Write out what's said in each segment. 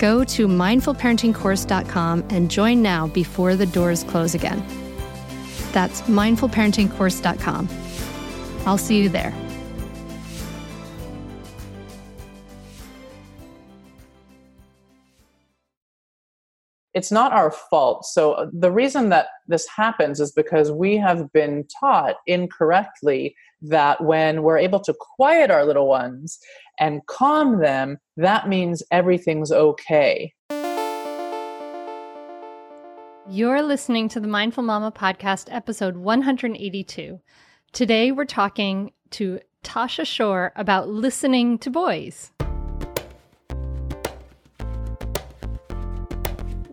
Go to mindfulparentingcourse.com and join now before the doors close again. That's mindfulparentingcourse.com. I'll see you there. It's not our fault. So, uh, the reason that this happens is because we have been taught incorrectly that when we're able to quiet our little ones and calm them, that means everything's okay. You're listening to the Mindful Mama podcast, episode 182. Today, we're talking to Tosha Schore about listening to boys.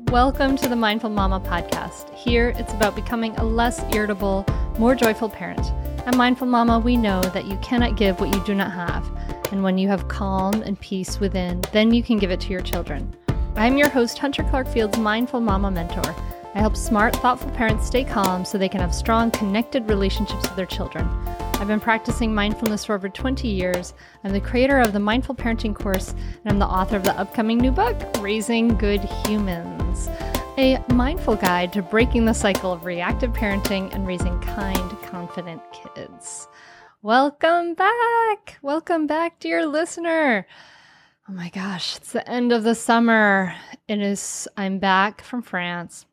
Welcome to the Mindful Mama podcast. Here, it's about becoming a less irritable, more joyful parent. At Mindful Mama, we know that you cannot give what you do not have. And when you have calm and peace within, then you can give it to your children. I'm your host, Hunter Clarke-Fields Mindful Mama Mentor. I help smart, thoughtful parents stay calm so they can have strong, connected relationships with their children. I've been practicing mindfulness for over 20 years. I'm the creator of the Mindful Parenting course, and I'm the author of the upcoming new book, Raising Good Humans, a mindful guide to breaking the cycle of reactive parenting and raising kind, confident kids. Welcome back. Welcome back, dear listener. Oh my gosh, it's the end of the summer. It is I'm back from France.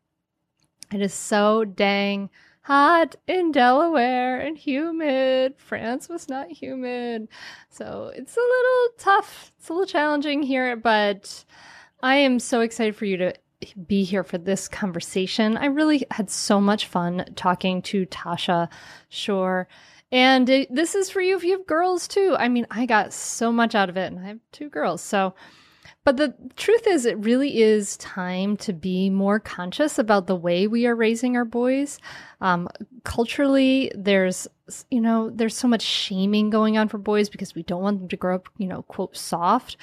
It is so dang hot in Delaware and humid. France was not humid. So, it's a little tough. It's a little challenging here, but I am so excited for you to be here for this conversation. I really had so much fun talking to Tosha Schore and it, this is for you if you have girls too. I mean, I got so much out of it, and I have two girls. So, but the truth is, it really is time to be more conscious about the way we are raising our boys. Um, culturally, there's, you know, there's so much shaming going on for boys because we don't want them to grow up, you know, quote, soft.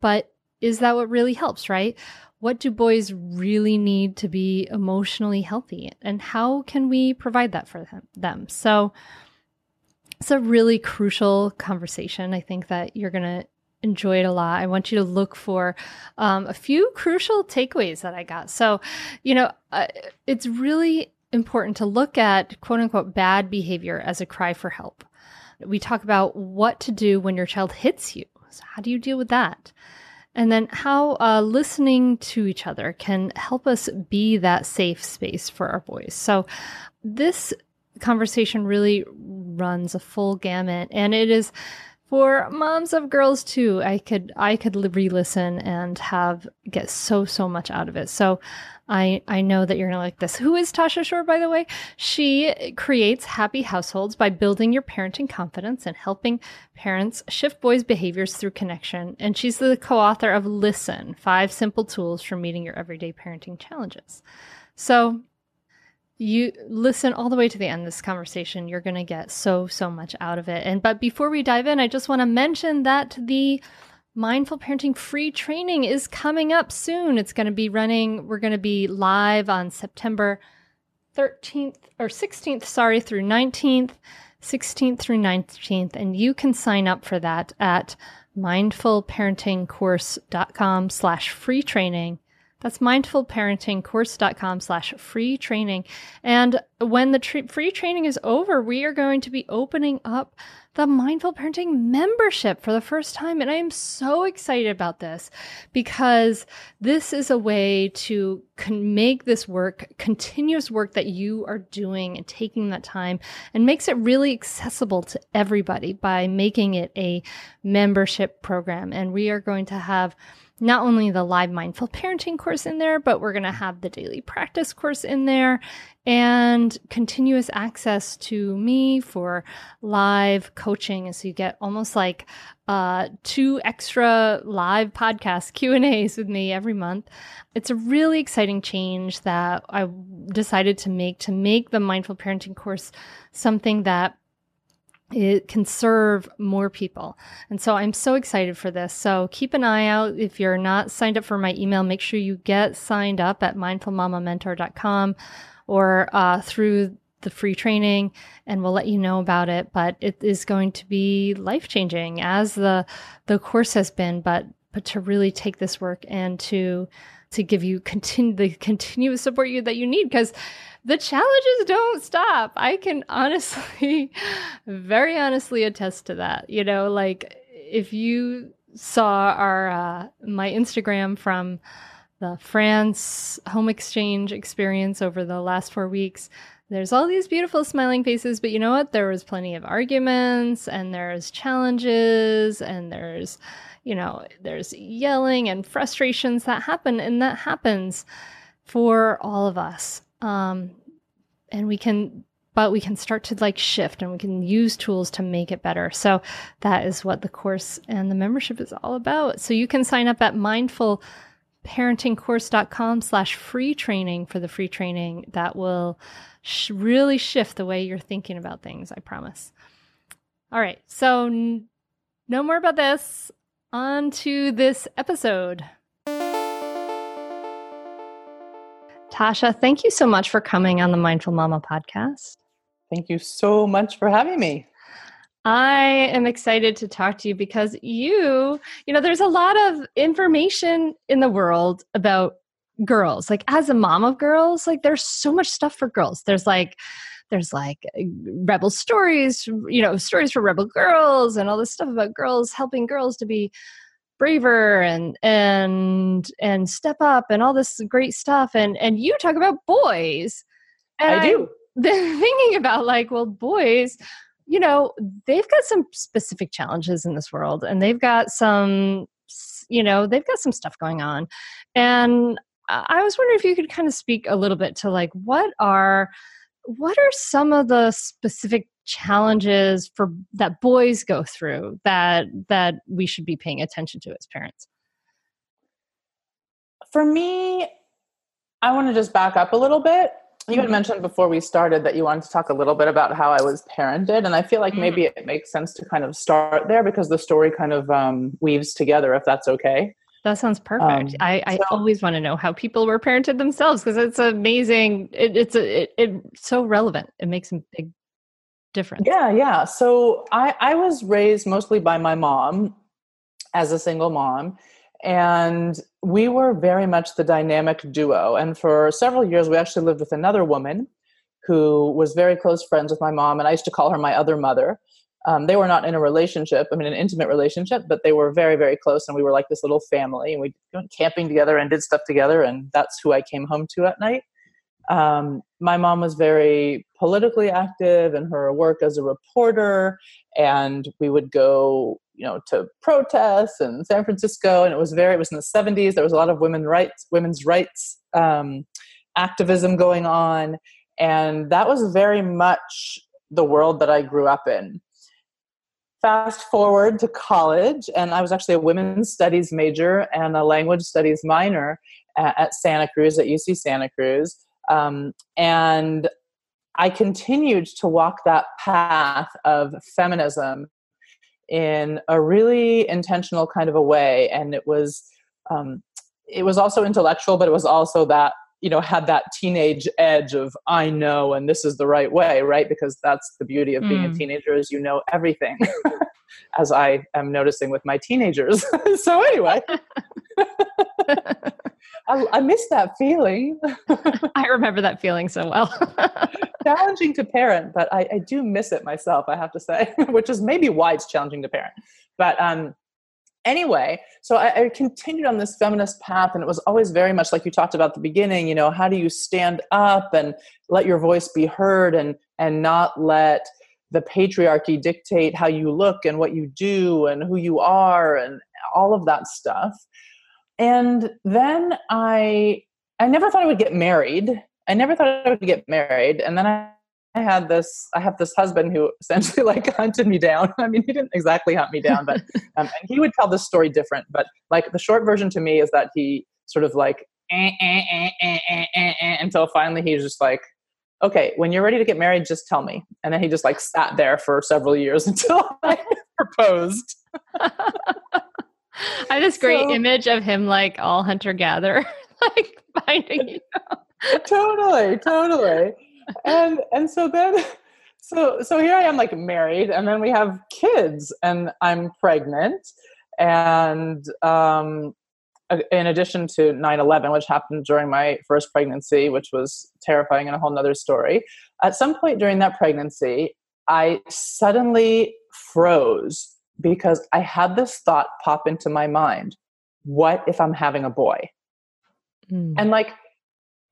But is that what really helps, right? What do boys really need to be emotionally healthy? And how can we provide that for them? So, it's a really crucial conversation. I think that you're going to enjoy it a lot. I want you to look for um, a few crucial takeaways that I got. So, you know, uh, it's really important to look at quote unquote bad behavior as a cry for help. We talk about what to do when your child hits you. So, how do you deal with that? And then how uh, listening to each other can help us be that safe space for our boys. So, this conversation really runs a full gamut and it is for moms of girls too i could i could re-listen and have get so so much out of it so i i know that you're gonna like this. Who is tosha schore by the way? She creates happy households by building your parenting confidence and helping parents shift boys behaviors through connection. And she's the co-author of listen five simple tools for meeting your everyday parenting challenges. So you listen all the way to the end of this conversation. You're going to get so so much out of it. And but before we dive in i just want to mention that the mindful parenting free training is coming up soon. It's going to be running we're going to be live on september 13th or 16th sorry through 19th 16th through 19th and you can sign up for that at mindfulparentingcourse.com slash free training that's mindfulparentingcourse.com slash free training. And when the tra- free training is over, we are going to be opening up the Mindful Parenting membership for the first time. And I am so excited about this because this is a way to con- make this work, continuous work that you are doing and taking that time and makes it really accessible to everybody by making it a membership program. And we are going to have not only the live mindful parenting course in there, but we're going to have the daily practice course in there and continuous access to me for live coaching. And so you get almost like uh, two extra live podcast Q and A's with me every month. It's a really exciting change that I decided to make to make the mindful parenting course something that it can serve more people. And so I'm so excited for this. So keep an eye out. If you're not signed up for my email, make sure you get signed up at mindfulmamamentor.com or uh, through the free training and we'll let you know about it but it is going to be life changing as the the course has been but but to really take this work and to to give you continue the continuous support you that you need because the challenges don't stop. I can honestly, very honestly attest to that. You know, like if you saw our uh, my Instagram from the France home exchange experience over the last four weeks, there's all these beautiful smiling faces, but you know what? There was plenty of arguments and there's challenges and there's, you know, there's yelling and frustrations that happen and that happens for all of us. Um, and we can but we can start to like shift and we can use tools to make it better. So that is what the course and the membership is all about. So you can sign up at mindfulparentingcourse.com slash free training for the free training that will sh- really shift the way you're thinking about things i promise all right so n- no more about this on to this episode Tosha, thank you so much for coming on the Mindful Mama podcast. Thank you so much for having me. I am excited to talk to you because you, you know, there's a lot of information in the world about girls. Like as a mom of girls, like there's so much stuff for girls. There's like there's like rebel stories, you know, stories for rebel girls and all this stuff about girls helping girls to be braver and and and step up and all this great stuff and and you talk about boys and i do then thinking about like well boys you know they've got some specific challenges in this world and they've got some you know they've got some stuff going on. And i was wondering if you could kind of speak a little bit to like what are what are some of the specific challenges for that boys go through that that we should be paying attention to as parents? For me i want to just back up a little bit you had mm-hmm. mentioned before we started that you wanted to talk a little bit about how i was parented and i feel like maybe mm-hmm. it makes sense to kind of start there because the story kind of um, weaves together if that's okay that sounds perfect. Um, I, I so, always want to know how people were parented themselves because it's amazing. It, it's a, it, it's so relevant. It makes a big difference? Yeah, yeah. So I, I was raised mostly by my mom as a single mom. And we were very much the dynamic duo. And for several years, we actually lived with another woman who was very close friends with my mom. And I used to call her my other mother. Um, they were not in a relationship, I mean, an intimate relationship, but they were very, very close. And we were like this little family. And we went camping together and did stuff together. And that's who I came home to at night. Um, my mom was very politically active in her work as a reporter, and we would go, you know, to protests in San Francisco. And it was very, it was in the 70s. There was a lot of women rights, women's rights um, activism going on, and that was very much the world that I grew up in fast forward to college, and I was actually a women's studies major and a language studies minor at, at Santa Cruz, at UC Santa Cruz. Um, and I continued to walk that path of feminism in a really intentional kind of a way. And it was, um, it was also intellectual, but it was also that you know had that teenage edge of i know and this is the right way right because that's the beauty of being mm. a teenager is you know everything as i am noticing with my teenagers so anyway I, I miss that feeling i remember that feeling so well challenging to parent but I, I do miss it myself i have to say which is maybe why it's challenging to parent but um anyway, so I, I, continued on this feminist path, and it was always very much like you talked about the beginning. You know, how do you stand up and let your voice be heard, and and not let the patriarchy dictate how you look and what you do and who you are and all of that stuff. And then I I never thought I would get married. I never thought I would get married, and then I I had this I have this husband who essentially like hunted me down. I mean, he didn't exactly hunt me down, but um, and he would tell this story different. But like the short version to me is that he sort of like eh, eh, eh, until finally he was just like, okay, when you're ready to get married, just tell me. And then he just like sat there for several years until I proposed. I have this great so, image of him like all hunter gatherer, like finding you. totally, totally and and so then so so here I am like married and then we have kids and I'm pregnant and um in addition to 9-11 which happened during my first pregnancy which was terrifying and a whole nother story at some point during that pregnancy i suddenly froze because i had this thought pop into my mind what if i'm having a boy mm. and like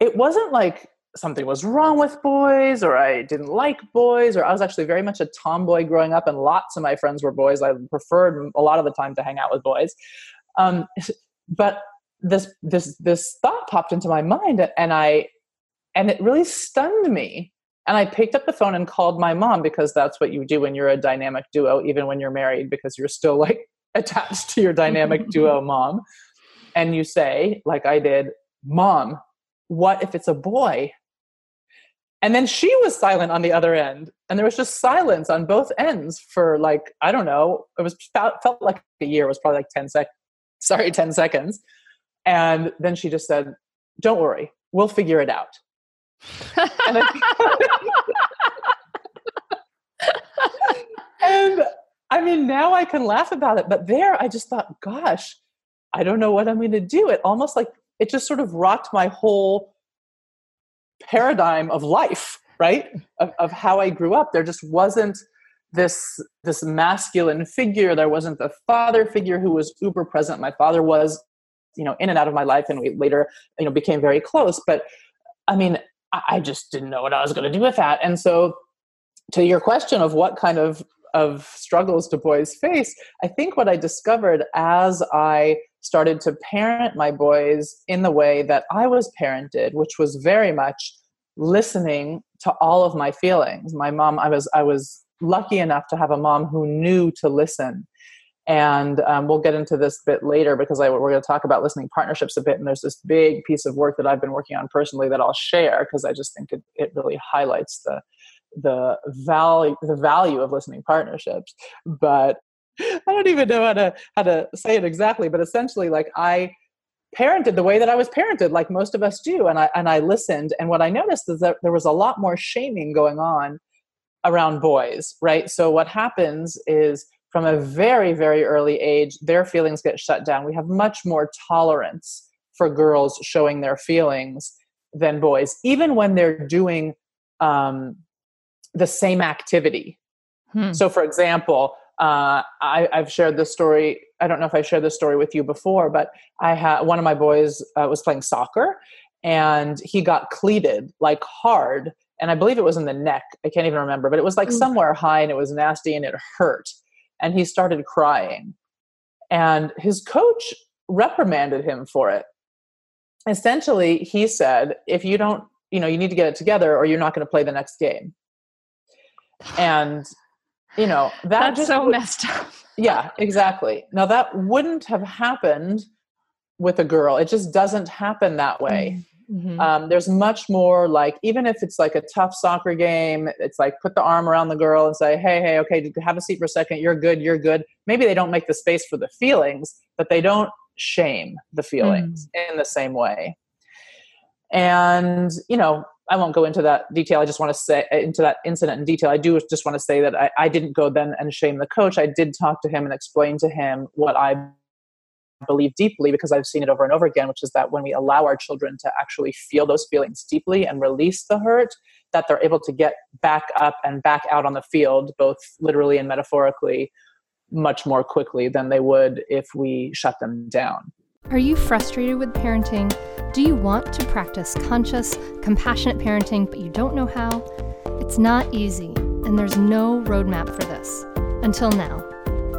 it wasn't like something was wrong with boys or I didn't like boys or I was actually very much a tomboy growing up and lots of my friends were boys. I preferred a lot of the time to hang out with boys. Um, but this this this thought popped into my mind and I and it really stunned me. And I picked up the phone and called my mom because that's what you do when you're a dynamic duo, even when you're married, because you're still like attached to your dynamic duo mom. And you say, like I did, Mom, what if it's a boy? And then she was silent on the other end. And there was just silence on both ends for like, I don't know, it was felt, felt like a year, it was probably like 10 seconds. Sorry, 10 seconds. And then she just said, Don't worry, we'll figure it out. And, and I mean, now I can laugh about it, but there I just thought, gosh, I don't know what I'm going to do. It almost like it just sort of rocked my whole paradigm of life right? Of, of how i grew up. There just wasn't this this masculine figure. There wasn't the father figure who was uber present. My father was you know in and out of my life and we later you know became very close. But i mean i, just didn't know what i was going to do with that and so to your question of what kind of of struggles do boys face i think what i discovered as i started to parent my boys in the way that I was parented, which was very much listening to all of my feelings. My mom, I was I was lucky enough to have a mom who knew to listen. And um, we'll get into this a bit later because I, we're going to talk about listening partnerships a bit. And there's this big piece of work that I've been working on personally that I'll share because I just think it, it really highlights the the value the value of listening partnerships. But I don't even know how to how to say it exactly, but essentially, like I parented the way that I was parented, like most of us do, and I and I listened. And what I noticed is that there was a lot more shaming going on around boys, right? So what happens is from a very very early age, their feelings get shut down. We have much more tolerance for girls showing their feelings than boys, even when they're doing um, the same activity. Hmm. So, for example, uh, I, have shared this story. I don't know if I shared this story with you before, but I had one of my boys uh, was playing soccer, and he got cleated like hard and i believe it was in the neck i can't even remember but it was like somewhere high and it was nasty and it hurt and he started crying. And his coach reprimanded him for it. Essentially he said if you don't you know you need to get it together or you're not going to play the next game. And you know that that's just so messed up. Yeah exactly. Now that wouldn't have happened with a girl. It just doesn't happen that way mm. Mm-hmm. um, there's much more like even if it's like a tough soccer game it's like put the arm around the girl and say hey hey okay have a seat for a second you're good you're good maybe they don't make the space for the feelings but they don't shame the feelings mm. in the same way and you know I won't go into that detail. I just want to say into that incident in detail. I do just want to say that I, I didn't go then and shame the coach. I did talk to him and explain to him what I believe deeply because I've seen it over and over again, which is that when we allow our children to actually feel those feelings deeply and release the hurt, that they're able to get back up and back out on the field, both literally and metaphorically, much more quickly than they would if we shut them down. Are you frustrated with parenting? Do you want to practice conscious, compassionate parenting, but you don't know how? It's not easy, and there's no roadmap for this. Until now.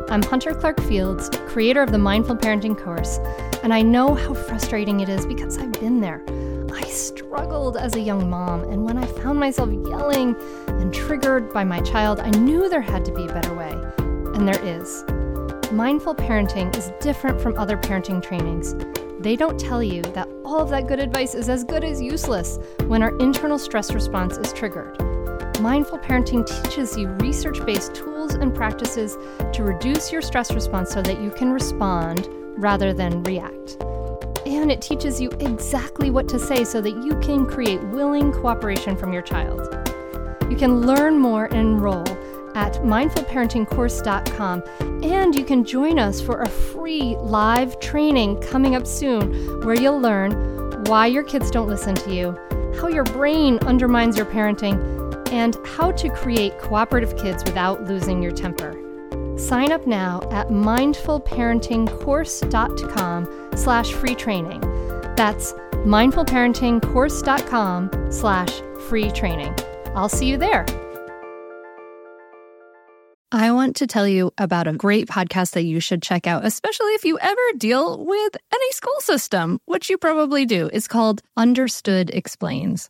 I'm Hunter Clarke-Fields, creator of the Mindful Parenting course, and I know how frustrating it is because I've been there. I struggled as a young mom, and when I found myself yelling and triggered by my child, I knew there had to be a better way. And there is. Mindful parenting is different from other parenting trainings. They don't tell you that all of that good advice is as good as useless when our internal stress response is triggered. Mindful parenting teaches you research based tools and practices to reduce your stress response so that you can respond rather than react. And it teaches you exactly what to say so that you can create willing cooperation from your child. You can learn more and enroll at mindfulparentingcourse.com. And you can join us for a free live training coming up soon where you'll learn why your kids don't listen to you, how your brain undermines your parenting, and how to create cooperative kids without losing your temper. Sign up now at mindfulparentingcourse.com slash free training. That's mindfulparentingcourse.com slash free training. I'll see you there. I want to tell you about a great podcast that you should check out, especially if you ever deal with any school system, which you probably do. It's called Understood Explains.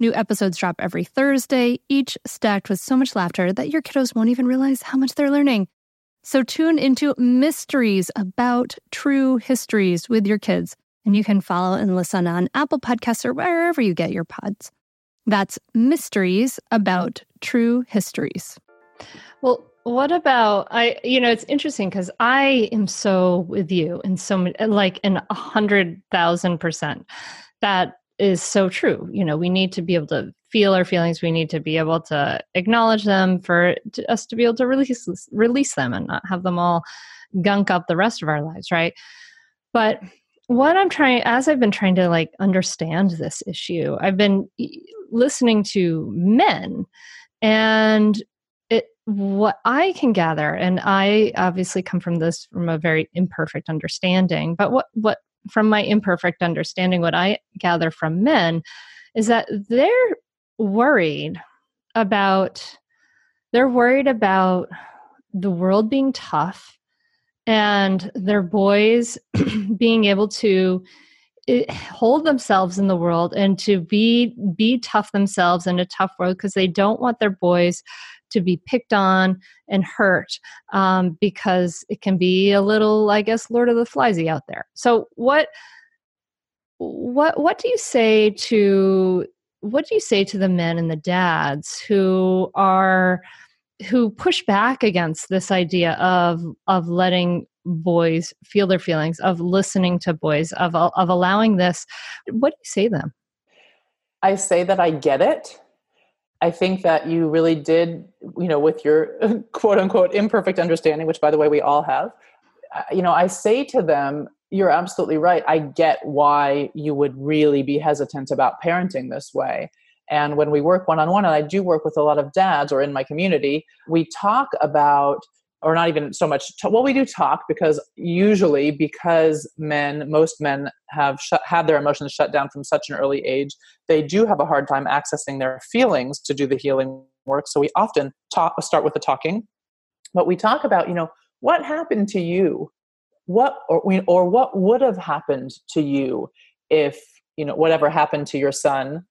New episodes drop every Thursday, each stacked with so much laughter that your kiddos won't even realize how much they're learning. So tune into mysteries about true histories with your kids and you can follow and listen on Apple Podcasts or wherever you get your pods. That's Mysteries About True Histories. Well, what about I? You know, it's interesting because I am so with you in so many, like in a hundred thousand percent. That is so true. You know, we need to be able to feel our feelings. We need to be able to acknowledge them for to, us to be able to release release them and not have them all gunk up the rest of our lives, right? But what I'm trying, as I've been trying to like understand this issue, I've been listening to men and it, what I can gather, and I obviously come from this from a very imperfect understanding, but what, what, from my imperfect understanding, what I gather from men is that they're worried about, they're worried about the world being tough and their boys being able to eh, hold themselves in the world and to be be tough themselves in a tough world because they don't want their boys to be picked on and hurt um, because it can be a little i guess lord of the fliesy out there. So what what what do you say to what do you say to the men and the dads who are who push back against this idea of of letting boys feel their feelings of listening to boys of of allowing this? What do you say to them? I say that i get it i think that you really did you know with your quote unquote imperfect understanding which by the way we all have you know i say to them you're absolutely right. I get why you would really be hesitant about parenting this way. And when we work one on one, and I do work with a lot of dads or in my community, we talk about or not even so much well we do talk because usually because men most men have shut, have their emotions shut down from such an early age they do have a hard time accessing their feelings to do the healing work. So we often talk start with the talking but we talk about you know what happened to you? What or, or what would have happened to you if you know whatever happened to your son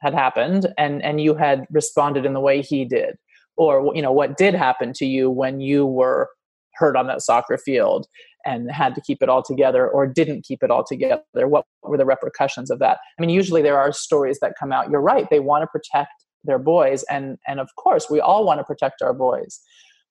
had happened and and you had responded in the way he did or you know what did happen to you when you were hurt on that soccer field and had to keep it all together or didn't keep it all together? What were the repercussions of that? I mean usually there are stories that come out. You're right they want to protect their boys and and of course we all want to protect our boys.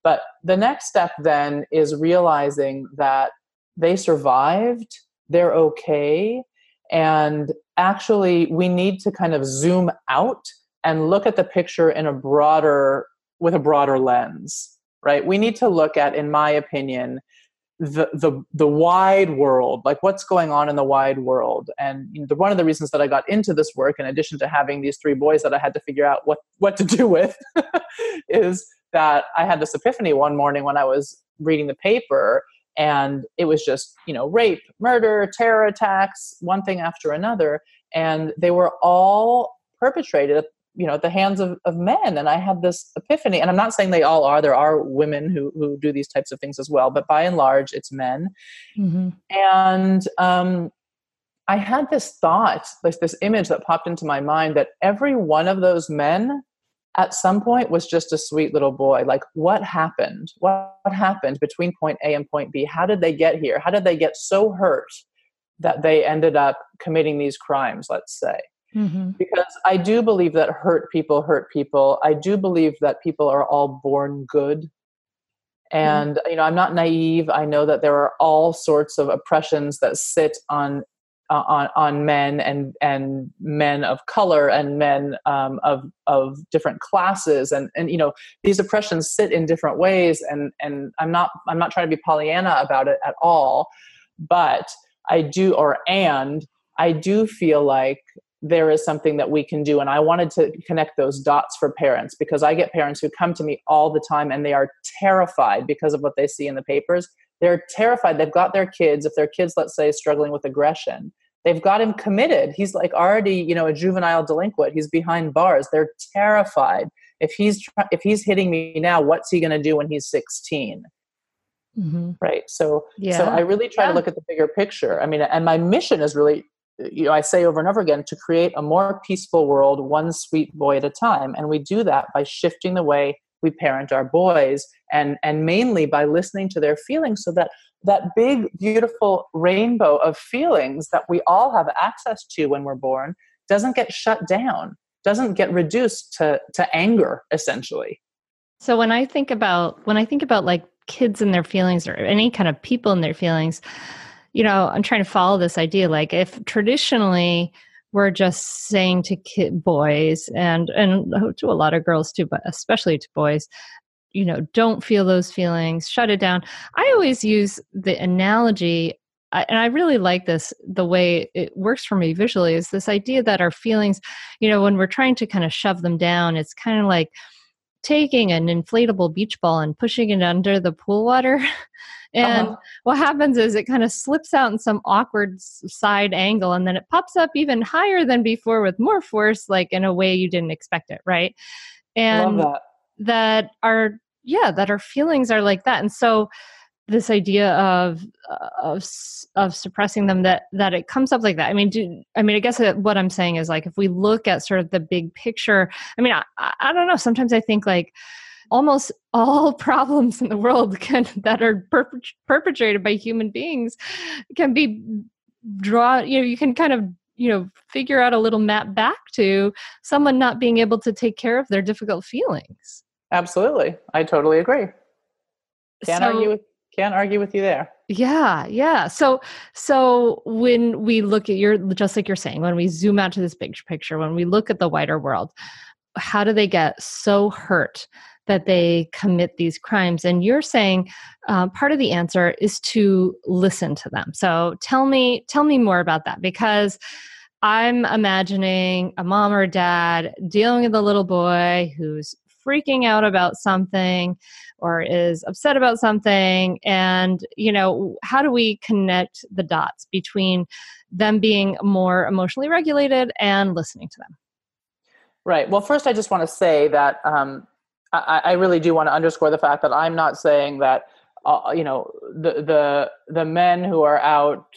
But the next step then is realizing that they survived they're okay and actually, we need to kind of zoom out and look at the picture in a broader, with a broader lens, right? We need to look at, in my opinion, the the the wide world like what's going on in the wide world and you know, the, one of the reasons that i got into this work in addition to having these three boys that i had to figure out what what to do with is that i had this epiphany one morning when i was reading the paper and it was just you know rape murder terror attacks one thing after another and they were all perpetrated you know at the hands of, of men and i had this epiphany and i'm not saying they all are there are women who, who do these types of things as well but by and large it's men mm-hmm. and um, i had this thought like this image that popped into my mind that every one of those men at some point was just a sweet little boy. Like, what happened? What, what happened between point A and point B? How did they get here? How did they get so hurt that they ended up committing these crimes, let's say? Mm-hmm. Because I do believe that hurt people hurt people. I do believe that people are all born good. And, mm-hmm. you know, I'm not naive. I know that there are all sorts of oppressions that sit on uh, on on men and and men of color and men um, of of different classes and and you know these oppressions sit in different ways and and I'm not I'm not trying to be Pollyanna about it at all, but I do or and I do feel like there is something that we can do. And i wanted to connect those dots for parents because i get parents who come to me all the time and they are terrified because of what they see in the papers. They're terrified. They've got their kids. If their kids let's say struggling with aggression they've got him committed. He's like already you know a juvenile delinquent. He's behind bars. They're terrified. If he's if he's hitting me now what's he going to do when he's 16 mm-hmm. right? So yeah. so i really try yeah. to look at the bigger picture. I mean and my mission is really you know i say over and over again to create a more peaceful world one sweet boy at a time. And we do that by shifting the way we parent our boys and and mainly by listening to their feelings so that that big beautiful rainbow of feelings that we all have access to when we're born doesn't get shut down doesn't get reduced to to anger essentially. So when i think about when i think about like kids and their feelings or any kind of people and their feelings you know i'm trying to follow this idea like if traditionally we're just saying to kid boys and and to a lot of girls too but especially to boys you know don't feel those feelings shut it down i always use the analogy and I really like this the way it works for me visually is this idea that our feelings, you know, when we're trying to kind of shove them down, it's kind of like taking an inflatable beach ball and pushing it under the pool water. and uh-huh. what happens is it kind of slips out in some awkward side angle and then it pops up even higher than before with more force, like in a way you didn't expect it, right? And that. that our yeah, that our feelings are like that. And so this idea of uh, of of suppressing them that that it comes up like that i mean do i mean i guess what i'm saying is like if we look at sort of the big picture i mean i, I don't know sometimes i think like almost all problems in the world can that are perp- perpetrated by human beings can be draw you know you can kind of you know figure out a little map back to someone not being able to take care of their difficult feelings. Absolutely. I totally agree. Can't so, argue with can't argue with you there. Yeah yeah. So so when we look at your just like you're saying when we zoom out to this big picture when we look at the wider world how do they get so hurt that they commit these crimes and you're saying uh, part of the answer is to listen to them. So tell me tell me more about that because i'm imagining a mom or dad dealing with a little boy who's freaking out about something or is upset about something and you know how do we connect the dots between them being more emotionally regulated and listening to them? Right. Well first i just want to say that um, I, I, really do want to underscore the fact that i'm not saying that uh, you know the the the men who are out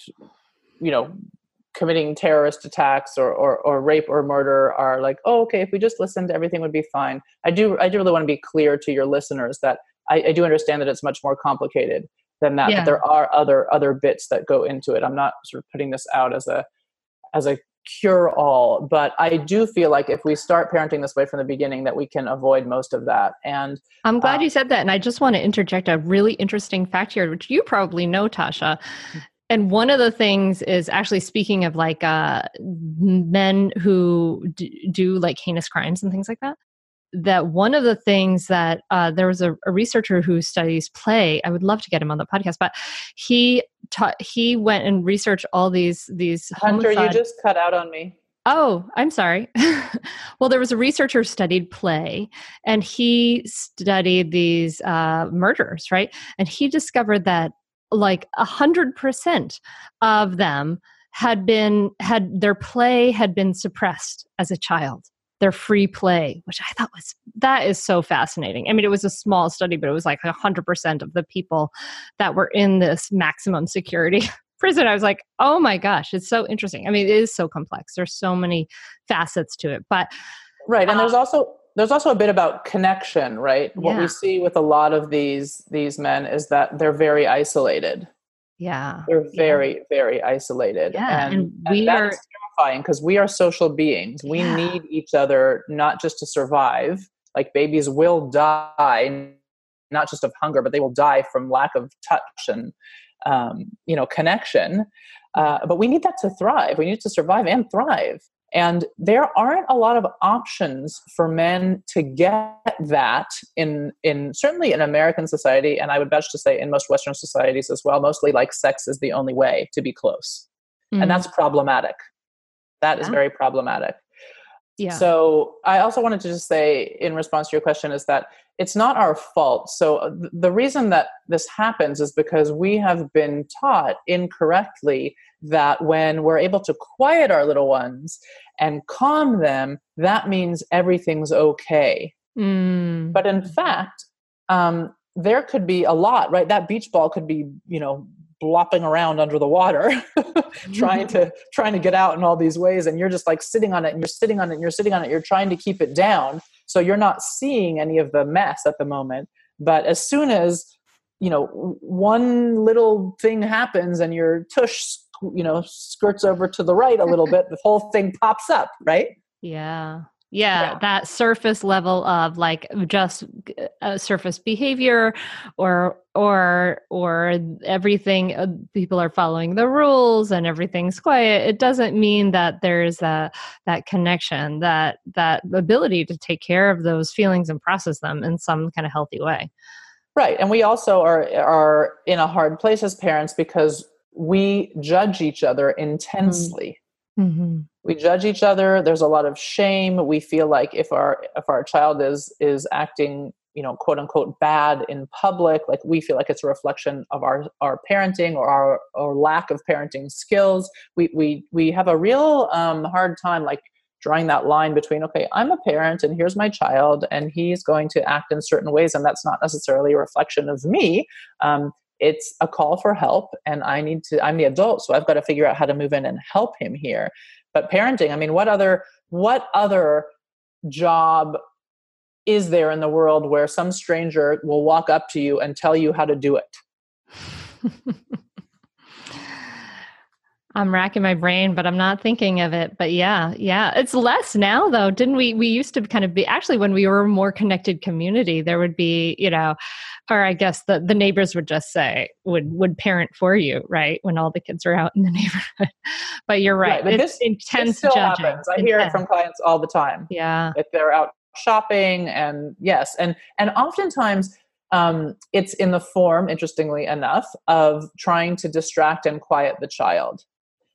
you know committing terrorist attacks or, or, or rape or murder are like, oh, okay, if we just listened, everything would be fine. I do I do really want to be clear to your listeners that I, I do understand that it's much more complicated than that. Yeah. But there are other other bits that go into it. I'm not sort of putting this out as a as a cure all, but I do feel like if we start parenting this way from the beginning, that we can avoid most of that. And I'm glad um, you said that. And I just want to interject a really interesting fact here, which you probably know, Tosha, and one of the things is actually speaking of like uh, men who d- do like heinous crimes and things like that that one of the things that uh, there was a, a, researcher who studies play i would love to get him on the podcast but he taught he went and researched all these these hunter homicide- you just cut out on me Oh, I'm sorry. well, there was a researcher who studied play, and he studied these uh, murders, right? And he discovered that like a hundred percent of them had been had their play had been suppressed as a child their free play which i thought was that is so fascinating. I mean it was a small study but it was like a hundred percent of the people that were in this maximum security prison. I was like oh my gosh it's so interesting. I mean it is so complex. There's so many facets to it but right and there's uh, also there's also a bit about connection right? Yeah. what we see with a lot of these these men is that they're very isolated yeah they're very yeah. very isolated yeah. and, and we and are terrifying because we are social beings we yeah. need each other not just to survive like babies will die not just of hunger but they will die from lack of touch and um, you know connection uh, but we need that to thrive we need to survive and thrive and there aren't a lot of options for men to get that in in certainly in American society, and I would venture to say in most Western societies as well. Mostly like sex is the only way to be close, mm-hmm. and that's problematic. That yeah. is very problematic. Yeah. So I also wanted to just say, in response to your question, is that it's not our fault. So uh, the reason that this happens is because we have been taught incorrectly that when we're able to quiet our little ones and calm them, that means everything's okay. Mm. But in fact, um, there could be a lot, right? That beach ball could be, you know, blopping around under the water trying to mm-hmm. trying to get out in all these ways. And you're just like sitting on it and you're sitting on it and you're sitting on it. You're trying to keep it down. So you're not seeing any of the mess at the moment. But as soon as you know one little thing happens and your tush you know skirts over to the right a little bit the whole thing pops up right? Yeah yeah, yeah, that surface level of like just uh, surface behavior or or or everything uh, people are following the rules and everything's quiet it doesn't mean that there's a that connection that that ability to take care of those feelings and process them in some kind of healthy way. Right and we also are are in a hard place as parents because we judge each other mm. intensely. mm-hmm we judge each other. There's a lot of shame. We feel like if our if our child is is acting you know quote unquote bad in public like we feel like it's a reflection of our our parenting or our or lack of parenting skills. We we we have a real um, hard time like drawing that line between okay i'm a parent and here's my child and he's going to act in certain ways and that's not necessarily a reflection of me. Um, it's a call for help and i need to i'm the adult so i've got to figure out how to move in and help him here. But parenting i mean what other what other job is there in the world where some stranger will walk up to you and tell you how to do it I'm racking my brain, but I'm not thinking of it. But yeah, yeah, it's less now though. Didn't we? We used to kind of be actually when we were a more connected community. There would be, you know, or I guess the the neighbors would just say would would parent for you, right? When all the kids are out in the neighborhood. but you're right. but it's this, intense. This still judging. happens. I intense. hear it from clients all the time. Yeah, if they're out shopping, and yes, and and oftentimes um, it's in the form, interestingly enough, of trying to distract and quiet the child.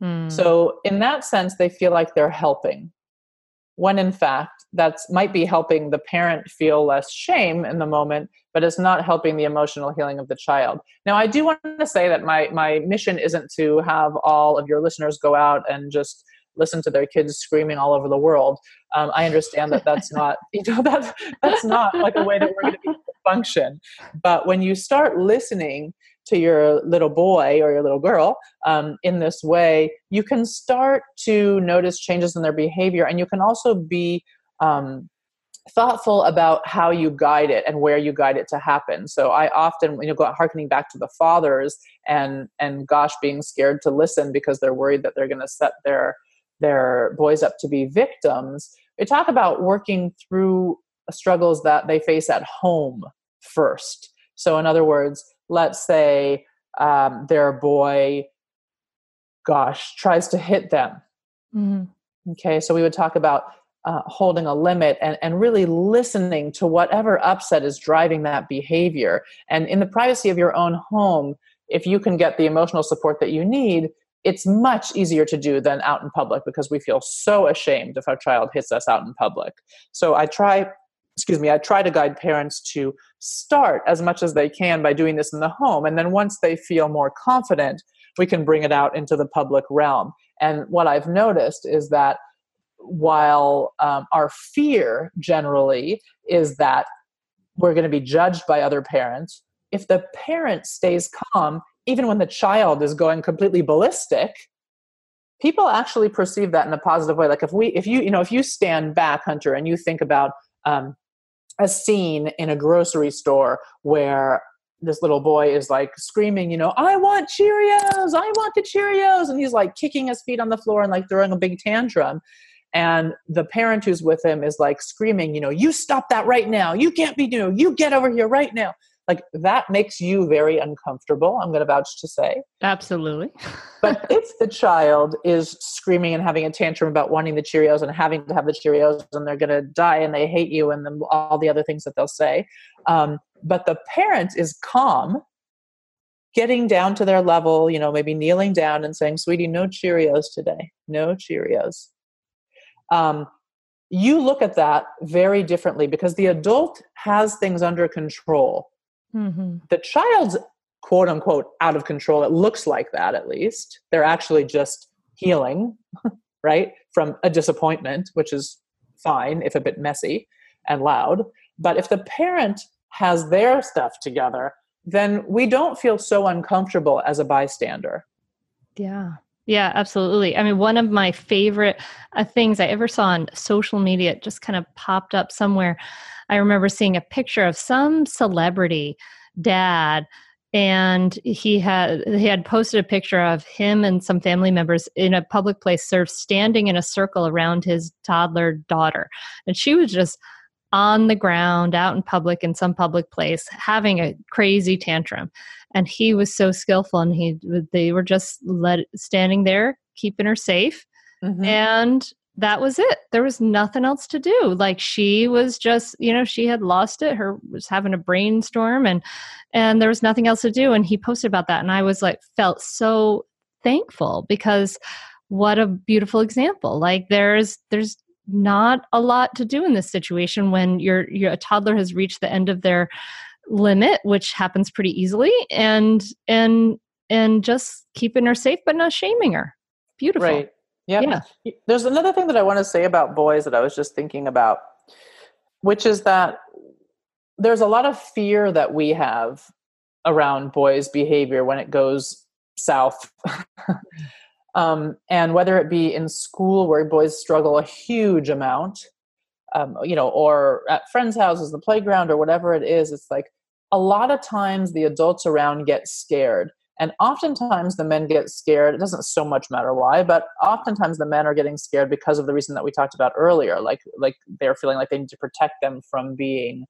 Hmm. So, in that sense, they feel like they're helping. When in fact, that might be helping the parent feel less shame in the moment, but it's not helping the emotional healing of the child. Now, I do want to say that my, my mission isn't to have all of your listeners go out and just listen to their kids screaming all over the world. Um, I understand that that's not, you know, that, that's not like a way that we're going to function. But when you start listening to your little boy or your little girl um, in this way, you can start to notice changes in their behavior, and you can also be um, thoughtful about how you guide it and where you guide it to happen. So I often, you know, go harkening back to the fathers and and gosh, being scared to listen because they're worried that they're going to set their their boys up to be victims. We talk about working through struggles that they face at home first. So in other words, let's say um, their boy, gosh, tries to hit them. Mm-hmm. Okay, so we would talk about uh, holding a limit and, and really listening to whatever upset is driving that behavior. And in the privacy of your own home, if you can get the emotional support that you need, it's much easier to do than out in public because we feel so ashamed if our child hits us out in public. So I try excuse me, I try to guide parents to start as much as they can by doing this in the home. And then once they feel more confident, we can bring it out into the public realm. And what I've noticed is that while um, our fear generally is that we're going to be judged by other parents, if the parent stays calm, even when the child is going completely ballistic, people actually perceive that in a positive way. Like if we, if you, you know, if you stand back, Hunter, and you think about um, a scene in a grocery store where this little boy is like screaming, you know, I want Cheerios, I want the Cheerios. And he's like kicking his feet on the floor and like throwing a big tantrum. And the parent who's with him is like screaming, you know, you stop that right now. You can't be, you know, you get over here right now like that makes you very uncomfortable i'm going to vouch to say. Absolutely. But if the child is screaming and having a tantrum about wanting the cheerios and having to have the cheerios and they're going to die and they hate you and then all the other things that they'll say um, but the parent is calm getting down to their level you know maybe kneeling down and saying sweetie no cheerios today. No cheerios. Um, you look at that very differently because the adult has things under control. Mm-hmm. The child's quote unquote out of control. It looks like that at least. They're actually just healing, right, from a disappointment, which is fine if a bit messy and loud. But if the parent has their stuff together, then we don't feel so uncomfortable as a bystander. Yeah. Yeah, absolutely. I mean, one of my favorite uh, things I ever saw on social media, it just kind of popped up somewhere. I remember seeing a picture of some celebrity dad and he had he had posted a picture of him and some family members in a public place sort of standing in a circle around his toddler daughter. And she was just on the ground out in public in some public place having a crazy tantrum. And he was so skillful and he they were just let standing there keeping her safe. Mm-hmm. and that was it. There was nothing else to do. Like she was just you know she had lost it her was having a brainstorm and and there was nothing else to do and he posted about that and i was like felt so thankful because what a beautiful example. Like there's there's not a lot to do in this situation when your your a toddler has reached the end of their limit which happens pretty easily and and and just keeping her safe but not shaming her. Beautiful. Right yep. yeah there's another thing that i want to say about boys that i was just thinking about which is that there's a lot of fear that we have around boys behavior when it goes south Um, and whether it be in school where boys struggle a huge amount, um, you know, or at friends' houses, the playground, or whatever it is, it's like a lot of times the adults around get scared. And oftentimes the men get scared. It doesn't so much matter why, but oftentimes the men are getting scared because of the reason that we talked about earlier. Like, like they're feeling like they need to protect them from being,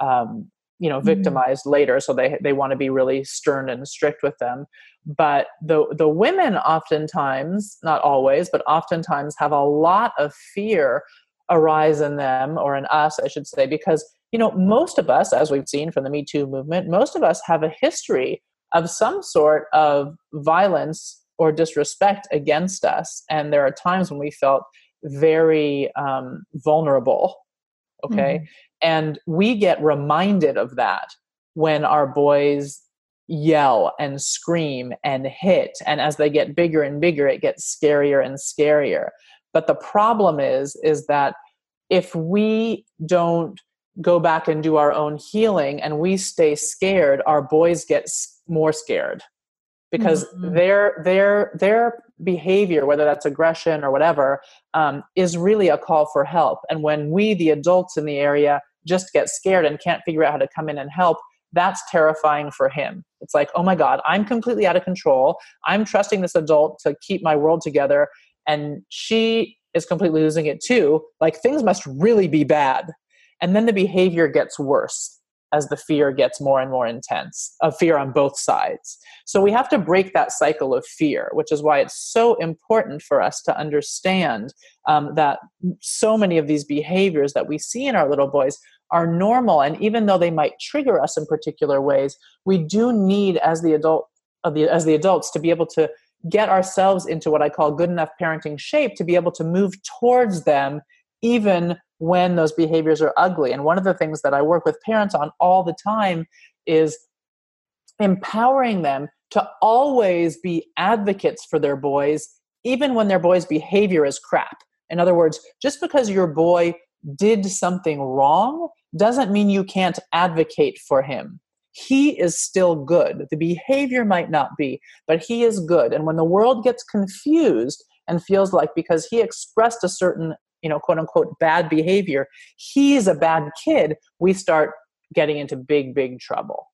um, you know, mm-hmm. victimized mm-hmm. later. So they they want to be really stern and strict with them but the the women oftentimes not always but oftentimes have a lot of fear arise in them or in us i should say because you know most of us as we've seen from the me too movement most of us have a history of some sort of violence or disrespect against us. And there are times when we felt very um, vulnerable okay? Mm-hmm. and we get reminded of that when our boys yell and scream and hit. And as they get bigger and bigger it gets scarier and scarier. But the problem is is that if we don't go back and do our own healing and we stay scared our boys get more scared because mm-hmm. their their their behavior whether that's aggression or whatever um, is really a call for help and when we the adults in the area just get scared and can't figure out how to come in and help that's terrifying for him. It's like, oh my God, I'm completely out of control. I'm trusting this adult to keep my world together. And she is completely losing it too. Like things must really be bad. And then the behavior gets worse as the fear gets more and more intense of fear on both sides. So we have to break that cycle of fear, which is why it's so important for us to understand um, that so many of these behaviors that we see in our little boys are normal and even though they might trigger us in particular ways we do need as the adult as the adults to be able to get ourselves into what i call good enough parenting shape to be able to move towards them even when those behaviors are ugly and one of the things that i work with parents on all the time is empowering them to always be advocates for their boys even when their boy's behavior is crap in other words just because your boy did something wrong doesn't mean you can't advocate for him. He is still good. The behavior might not be, but he is good. And when the world gets confused and feels like because he expressed a certain, you know, quote unquote bad behavior, he's a bad kid, we start getting into big, big trouble.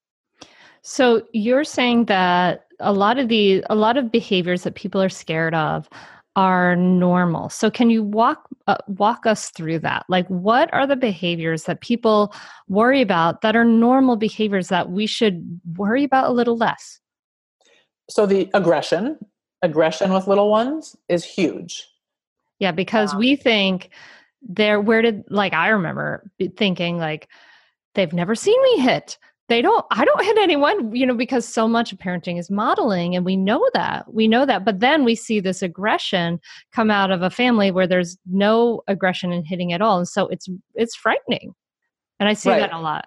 So you're saying that a lot of the a lot of behaviors that people are scared of are normal. So can you walk uh, walk us through that? Like what are the behaviors that people worry about that are normal behaviors that we should worry about a little less? So the aggression, aggression with little ones is huge. Yeah, because um, we think there where did like I remember thinking like they've never seen me hit. They don't i don't hit anyone you know because so much of parenting is modeling and we know that we know that but then we see this aggression come out of a family where there's no aggression and hitting at all and so it's it's frightening and i see right. that a lot.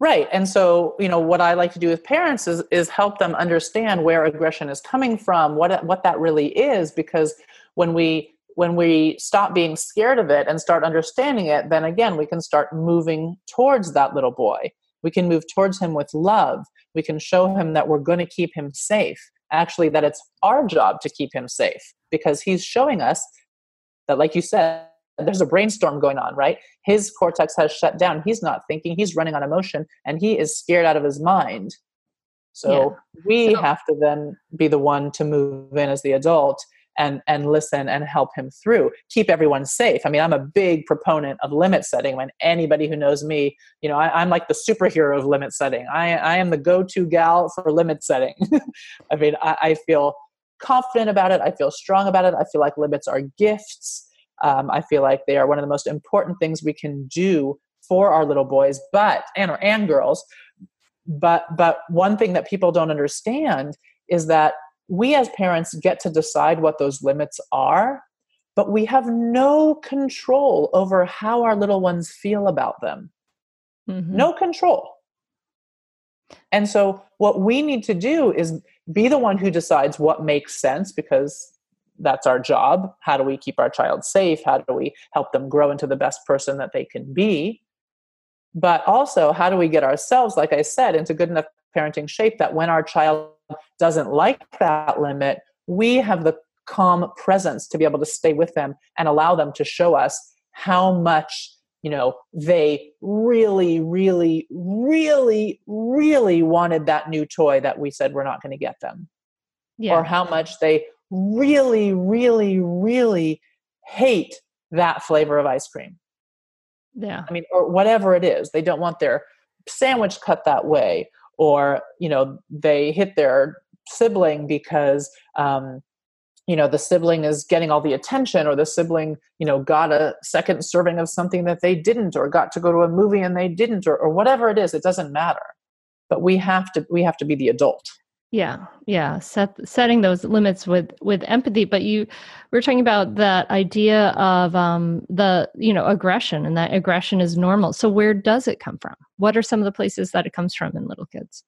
Right and so you know what i like to do with parents is is help them understand where aggression is coming from what what that really is because when we when we stop being scared of it and start understanding it then again we can start moving towards that little boy we can move towards him with love. We can show him that we're going to keep him safe. Actually, that it's our job to keep him safe because he's showing us that, like you said, there's a brainstorm going on, right? His cortex has shut down. He's not thinking, he's running on emotion, and he is scared out of his mind. So yeah. we so, have to then be the one to move in as the adult and and listen and help him through. Keep everyone safe. I mean i'm a big proponent of limit setting. When anybody who knows me you know I, am like the superhero of limit setting. I, I am the go-to gal for limit setting. I mean I, I, feel confident about it. I feel strong about it. I feel like limits are gifts. Um, i feel like they are one of the most important things we can do for our little boys but and or and girls. But but one thing that people don't understand is that we as parents get to decide what those limits are, but we have no control over how our little ones feel about them. Mm-hmm. No control. And so, what we need to do is be the one who decides what makes sense because that's our job. How do we keep our child safe? How do we help them grow into the best person that they can be? But also, how do we get ourselves, like I said, into good enough parenting shape that when our child doesn't like that limit, we have the calm presence to be able to stay with them and allow them to show us how much you know they really really really really wanted that new toy that we said we're not going to get them. Yeah. or how much they really really really hate that flavor of ice cream. Yeah. I mean or whatever it is they don't want their sandwich cut that way or you know they hit their sibling because um, you know the sibling is getting all the attention or the sibling you know got a second serving of something that they didn't or got to go to a movie and they didn't or, or whatever it is it doesn't matter. But we have to we have to be the adult yeah yeah set setting those limits with with empathy but you we are talking about that idea of um the you know aggression and that aggression is normal so where does it come from what are some of the places that it comes from in little kids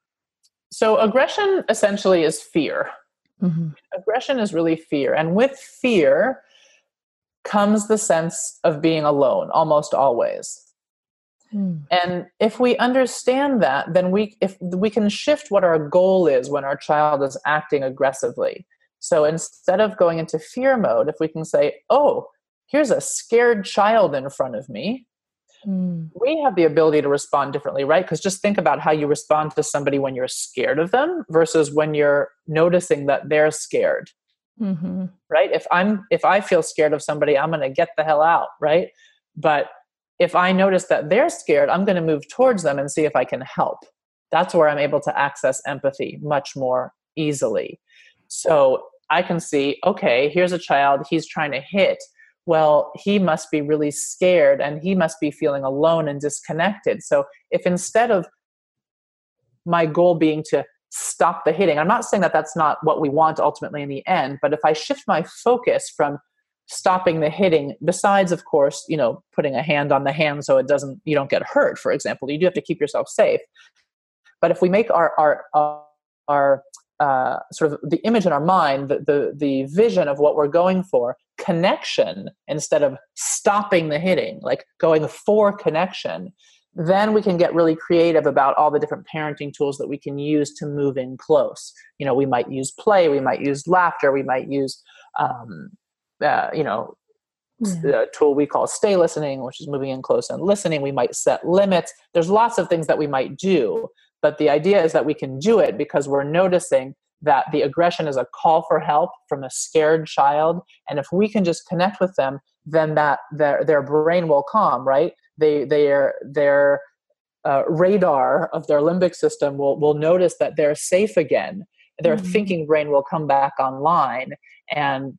so, aggression essentially is fear. Mm-hmm. Aggression is really fear. And with fear comes the sense of being alone almost always. Mm. And if we understand that, then we if we can shift what our goal is when our child is acting aggressively. So instead of going into fear mode, if we can say, "Oh, here's a scared child in front of me. Mm. We have the ability to respond differently, right? Because just think about how you respond to somebody when you're scared of them versus when you're noticing that they're scared. Mm-hmm. Right? If I'm if I feel scared of somebody, I'm going to get the hell out, right? But if I notice that they're scared, I'm going to move towards them and see if I can help. That's where I'm able to access empathy much more easily. So I can see, okay, here's a child, he's trying to hit well, he must be really scared and he must be feeling alone and disconnected. So, if instead of my goal being to stop the hitting, I'm not saying that that's not what we want ultimately in the end, but if I shift my focus from stopping the hitting besides of course you know putting a hand on the hand so it doesn't you don't get hurt for example you do have to keep yourself safe but if we make our our our uh, sort of the image in our mind, the, the, the vision of what we're going for, connection instead of stopping the hitting, like going for connection, then we can get really creative about all the different parenting tools that we can use to move in close. You know, we might use play, we might use laughter, we might use, um, uh, you know, yeah. a tool we call stay listening, which is moving in close and listening. We might set limits. There's lots of things that we might do but the idea is that we can do it because we're noticing that the aggression is a call for help from a scared child. And if we can just connect with them, then that their, their brain will calm, right? They, their, their uh, radar of their limbic system will, will notice that they're safe again. Their mm-hmm. thinking brain will come back online and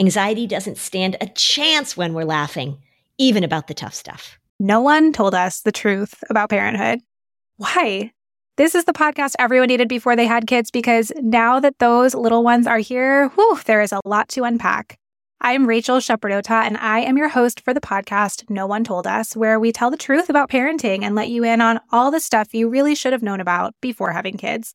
Anxiety doesn't stand a chance when we're laughing, even about the tough stuff. No one told us the truth about parenthood. Why? This is the podcast everyone needed before they had kids because now that those little ones are here, whew, there is a lot to unpack. I'm Rachel Shepardota, and I am your host for the podcast No One Told Us, where we tell the truth about parenting and let you in on all the stuff you really should have known about before having kids.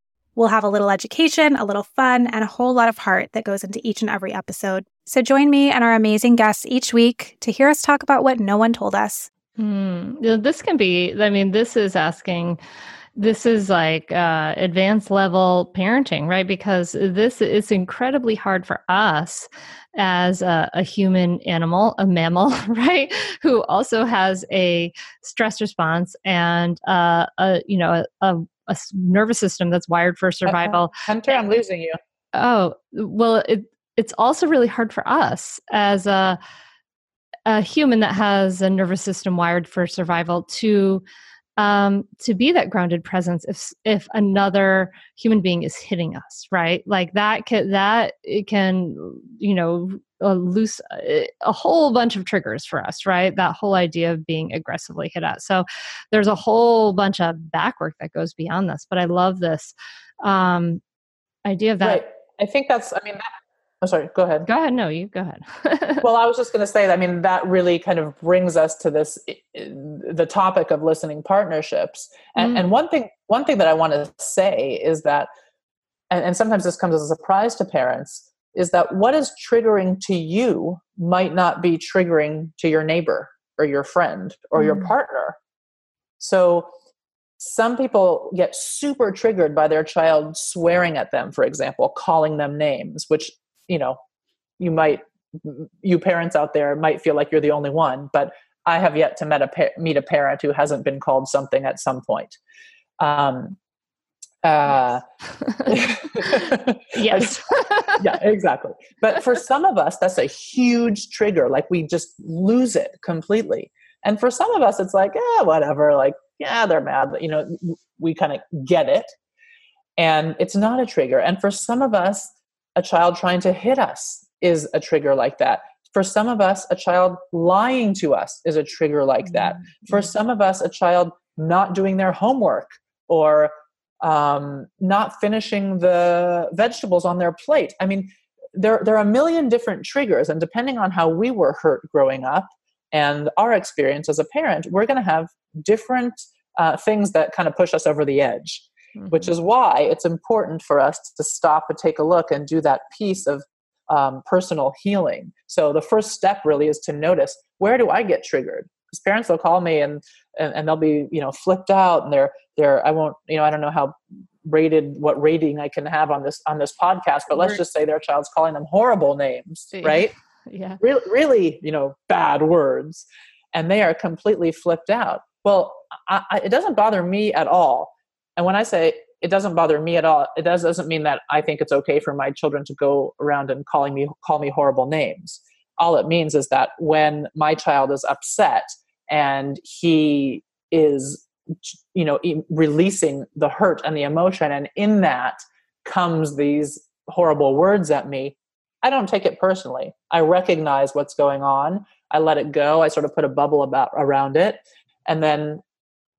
We'll have a little education, a little fun, and a whole lot of heart that goes into each and every episode. So join me and our amazing guests each week to hear us talk about what no one told us. Mm, this can be, I mean, this is asking, this is like uh, advanced level parenting, right? Because this is incredibly hard for us as a, a, human animal, a mammal, right, who also has a stress response and uh, a you know a, a, a nervous system that's wired for survival. Hunter, I'm losing you. Oh, well, it, it's also really hard for us as a, a human that has a nervous system wired for survival to um, to be that grounded presence if if another human being is hitting us right like that can that it can you know uh, loose a whole bunch of triggers for us right that whole idea of being aggressively hit at so there's a whole bunch of back work that goes beyond this but i love this um, idea of that right. i think that's i mean that I'm sorry, go ahead. Go ahead. No, you go ahead. well, I was just going to say, I mean, that really kind of brings us to this, the topic of listening partnerships. And, mm. and one thing, one thing that I want to say is that, and, and sometimes this comes as a surprise to parents, is that what is triggering to you might not be triggering to your neighbor or your friend or mm. your partner. So some people get super triggered by their child swearing at them, for example, calling them names, which you know you might you parents out there might feel like you're the only one but i have yet to meet a, meet a parent who hasn't been called something at some point um, uh, yes yeah exactly but for some of us that's a huge trigger like we just lose it completely and for some of us it's like yeah whatever like yeah they're mad But, you know we kind of get it and it's not a trigger and for some of us a child trying to hit us is a trigger like that. For some of us, a child lying to us is a trigger like that. For mm-hmm. some of us, a child not doing their homework or um, not finishing the vegetables on their plate. I mean, there, there are a million different triggers, and depending on how we were hurt growing up and our experience as a parent, we're going to have different uh, things that kind of push us over the edge mm-hmm. which is why it's important for us to stop and take a look and do that piece of um, personal healing. So the first step really is to notice where do I get triggered? Because parents will call me and, and, and they'll be you know flipped out and they're they're I won't you know I don't know how rated what rating I can have on this on this podcast, but let's just say their child's calling them horrible names, right? yeah, really, really you know bad words, and they are completely flipped out. Well, I, I, it doesn't bother me at all and when I say, it doesn't bother me at all. It does, doesn't mean that I think it's okay for my children to go around and calling me call me horrible names. All it means is that when my child is upset and he is you know releasing the hurt and the emotion and in that comes these horrible words at me. I don't take it personally. I recognize what's going on. I let it go. I sort of put a bubble about around it. And then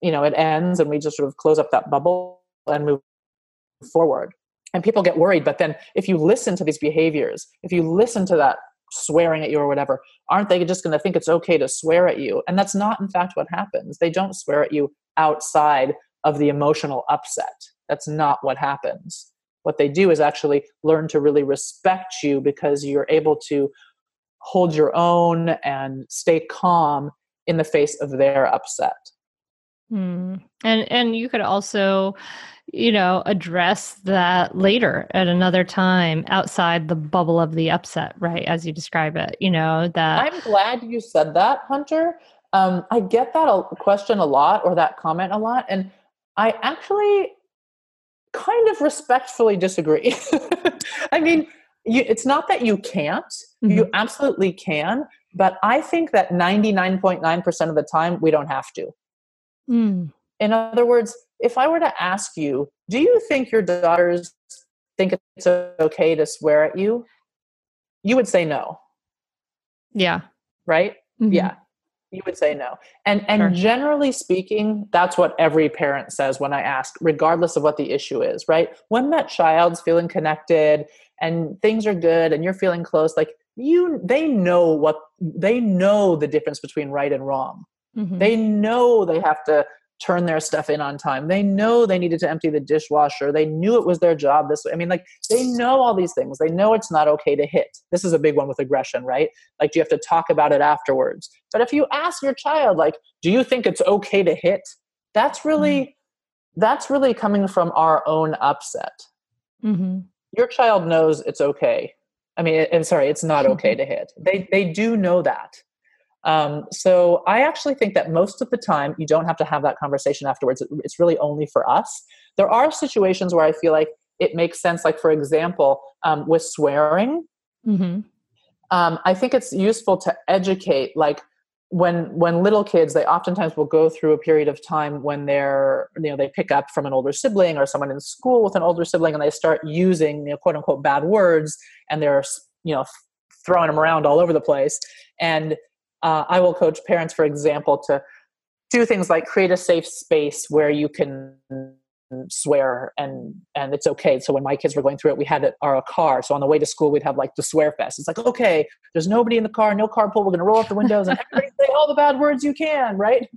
you know it ends and we just sort of close up that bubble and move forward. And people get worried but then if you listen to these behaviors if you listen to that swearing at you or whatever aren't they just going to think it's okay to swear at you? And that's not in fact what happens. They don't swear at you outside of the emotional upset. That's not what happens. What they do is actually learn to really respect you because you're able to hold your own and stay calm in the face of their upset. Mm. And and you could also, you know, address that later at another time outside the bubble of the upset, right? As you describe it, you know that. I'm glad you said that, Hunter. Um, I get that a question a lot or that comment a lot, and I actually kind of respectfully disagree. I mean, you, it's not that you can't; mm-hmm. you absolutely can. But I think that 99.9% of the time we don't have to. Mm. In other words, if I were to ask you, do you think your daughters think it's okay to swear at you? You would say no. Yeah. Right? Mm-hmm. Yeah. You would say no. And and sure. generally speaking, that's what every parent says when I ask, regardless of what the issue is, right? When that child's feeling connected and things are good and you're feeling close, like you they know what they know the difference between right and wrong Mm-hmm. They know they have to turn their stuff in on time. They know they needed to empty the dishwasher. They knew it was their job this way. I mean, like they know all these things. They know it's not okay to hit. This is a big one with aggression, right? Like, do you have to talk about it afterwards? But if you ask your child, like, do you think it's okay to hit? That's really mm-hmm. that's really coming from our own upset. Mm-hmm. Your child knows it's okay. I mean, and sorry, it's not okay to hit. They they do know that. Um, so I actually think that most of the time you don't have to have that conversation afterwards. It's really only for us. There are situations where I feel like it makes sense, like for example, um, with swearing. Mm-hmm. Um, I think it's useful to educate, like when when little kids, they oftentimes will go through a period of time when they're you know they pick up from an older sibling or someone in school with an older sibling, and they start using you know, quote unquote bad words, and they're you know throwing them around all over the place, and uh, I will coach parents, for example, to do things like create a safe space where you can swear and and it's okay. So when my kids were going through it we had it our car. So on the way to school we'd have like the swear fest. It's like okay there's nobody in the car no carpool we're going to roll up the windows and say all the bad words you can right?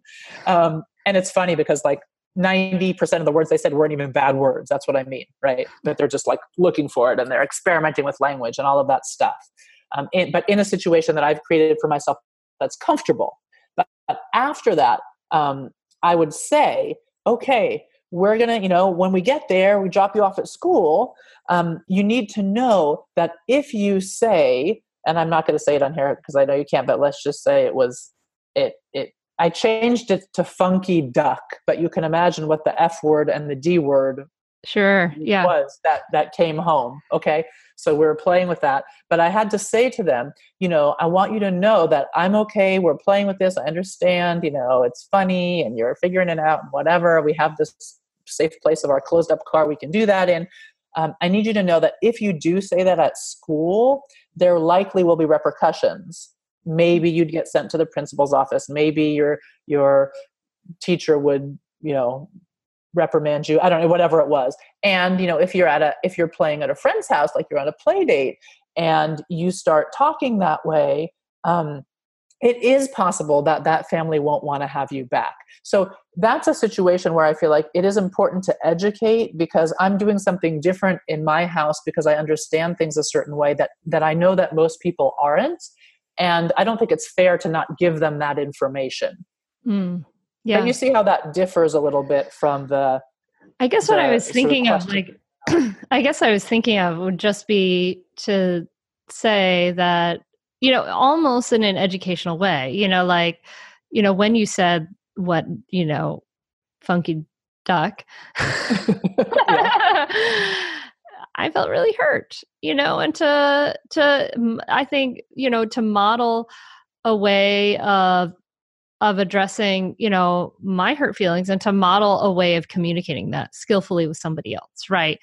Um, and it's funny because like 90% of the words they said weren't even bad words. That's what i mean right? That they're just like looking for it and they're experimenting with language and all of that stuff. Um, in, but in a situation that i've created for myself that's comfortable. But after that, um, I would say, okay, we're gonna, you know, when we get there, we drop you off at school. Um, you need to know that if you say, and I'm not to say it on here because I know you can't, but let's just say it was it it. I changed it to funky duck, but you can imagine what the F word and the D word sure yeah. was that that came home okay? So we were playing with that. But i had to say to them you know i want you to know that i'm okay we're playing with this i understand you know it's funny and you're figuring it out and whatever we have this safe place of our closed up car we can do that in. Um, i need you to know that if you do say that at school there likely will be repercussions. Maybe you'd get sent to the principal's office maybe your your teacher would you know reprimand you i don't know whatever it was. And you know if you're at a if you're playing at a friend's house like you're on a play date and you start talking that way um, it is possible that that family won't want to have you back. So that's a situation where i feel like it is important to educate because i'm doing something different in my house because i understand things a certain way that that i know that most people aren't. And i don't think it's fair to not give them that information. Mm. Yeah. But you see how that differs a little bit from the. I guess the what I was thinking of, of like, I guess I was thinking of would just be to say that, you know, almost in an educational way, you know, like, you know, when you said what, you know, funky duck. I felt really hurt, you know, and to to I think, you know, to model a way of of addressing, you know, my hurt feelings and to model a way of communicating that skillfully with somebody else, right?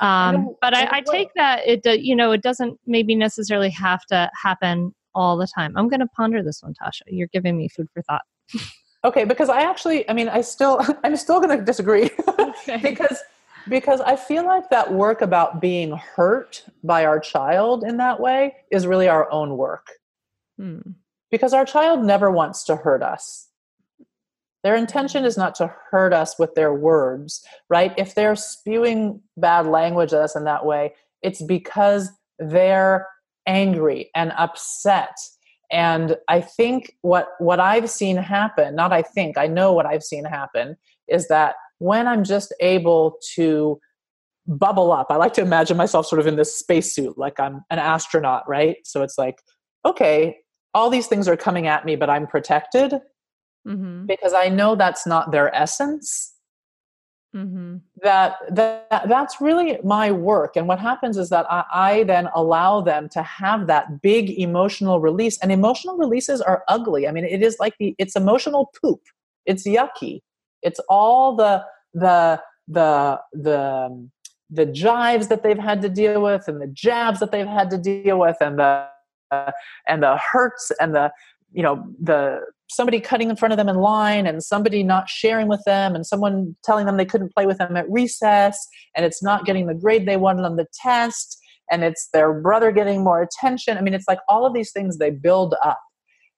Um, but I, I take that it, you know, it doesn't maybe necessarily have to happen all the time. I'm going to ponder this one, Tosha. You're giving me food for thought. okay, because I actually, I mean, I still, I'm still going to disagree okay. because because I feel like that work about being hurt by our child in that way is really our own work. Hmm. Because our child never wants to hurt us. Their intention is not to hurt us with their words, right? If they're spewing bad language at us in that way, it's because they're angry and upset. And I think what what I've seen happen, not I think, I know what I've seen happen is that when I'm just able to bubble up, I like to imagine myself sort of in this spacesuit, like I'm an astronaut, right? So it's like, okay, all these things are coming at me, but I'm protected mm-hmm. because I know that's not their essence. Mm-hmm. That, that that's really my work, and what happens is that I, I then allow them to have that big emotional release. And emotional releases are ugly. I mean, it is like the it's emotional poop. It's yucky it's all the the the the um, the jives that they've had to deal with and the jabs that they've had to deal with and the and the hurts and the you know the somebody cutting in front of them in line and somebody not sharing with them and someone telling them they couldn't play with them at recess and it's not getting the grade they wanted on the test and it's their brother getting more attention. I mean it's like all of these things they build up.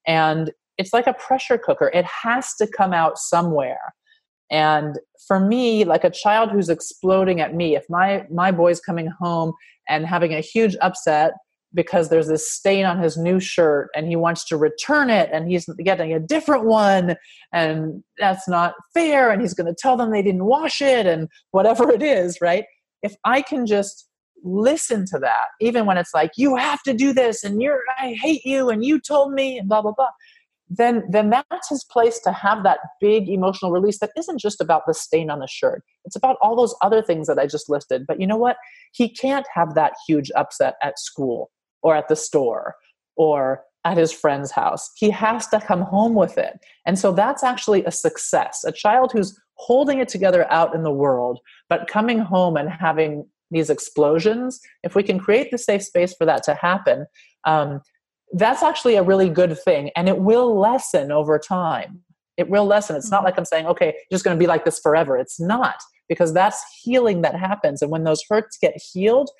And it's like a pressure cooker. It has to come out somewhere. And for me like a child who's exploding at me if my my boy's coming home and having a huge upset because there's this stain on his new shirt and he wants to return it and he's getting a different one and that's not fair and he's going to tell them they didn't wash it and whatever it is right? If i can just listen to that even when it's like you have to do this and you're i hate you and you told me and blah blah blah then then that's his place to have that big emotional release that isn't just about the stain on the shirt. It's about all those other things that i just listed. But you know what? He can't have that huge upset at school or at the store or at his friend's house. He has to come home with it. And so that's actually a success. A child who's holding it together out in the world but coming home and having these explosions if we can create the safe space for that to happen um, that's actually a really good thing. And it will lessen over time. It will lessen. It's not mm-hmm. like i'm saying okay just going to be like this forever. It's not because that's healing that happens. And when those hurts get healed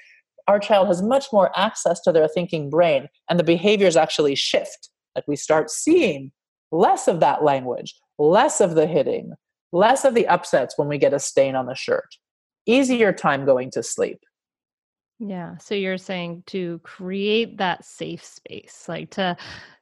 our child has much more access to their thinking brain and the behaviors actually shift like we start seeing less of that language less of the hitting less of the upsets when we get a stain on the shirt easier time going to sleep yeah. So you're saying to create that safe space, like to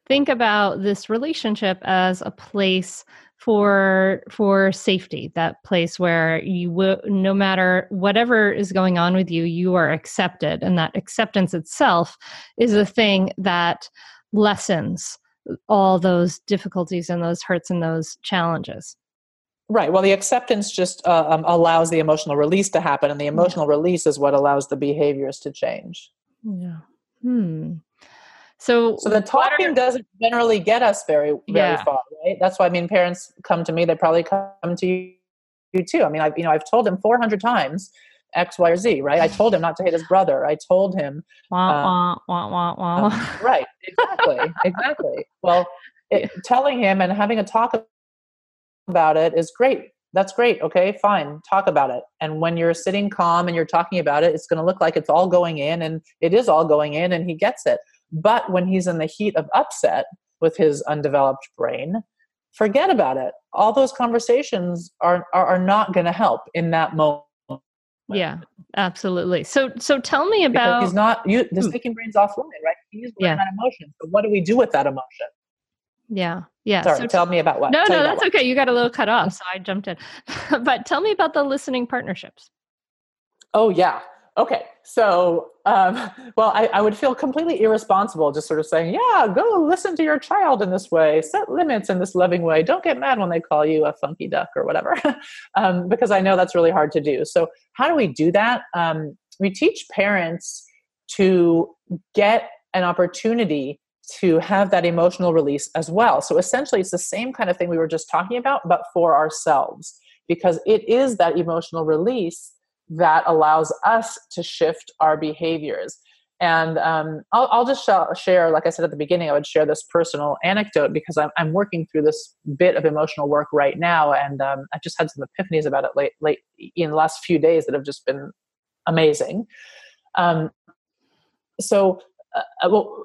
think about this relationship as a place for for safety that place where you will no matter whatever is going on with you you are accepted and that acceptance itself is a thing that lessens all those difficulties and those hurts and those challenges Right. Well, the acceptance just uh, um, allows the emotional release to happen, and the emotional yeah. release is what allows the behaviors to change. Yeah. Hmm. So, so the talking are, doesn't generally get us very, very yeah. far, right? That's why I mean, parents come to me; they probably come to you, you too. I mean, I've you know I've told him 400 times X, Y, or Z, right? I told him not to hit his brother. I told him, wah, um, wah, wah, wah, um, right? Exactly, exactly. Well, it, telling him and having a talk about it is great. That's great. Okay, fine. Talk about it. And when you're sitting calm and you're talking about it, it's going to look like it's all going in and it is all going in and he gets it. But when he's in the heat of upset with his undeveloped brain, forget about it. All those conversations are are, are not going to help in that moment. Yeah, absolutely. So so tell me about because he's not you the hmm. thinking brain's offline, right? He's yeah. that emotion. So what do we do with that emotion? Yeah. Yeah. Sorry, so tell me about what. No, no, that's okay. You got a little cut off, so I jumped in. but tell me about the listening partnerships. Oh yeah. Okay, so um, well, I, I, would feel completely irresponsible just sort of saying, "Yeah, go listen to your child in this way, set limits in this loving way. Don't get mad when they call you a funky duck or whatever," um, because I know that's really hard to do. So, how do we do that? Um, we teach parents to get an opportunity to have that emotional release as well. So, essentially, it's the same kind of thing we were just talking about, but for ourselves, because it is that emotional release that allows us to shift our behaviors. And um, I'll, I'll, just sh- share, like I said at the beginning, I would share this personal anecdote because I'm, I'm working through this bit of emotional work right now, and um, I just had some epiphanies about it late, late in the last few days that have just been amazing. Um, so, uh, well,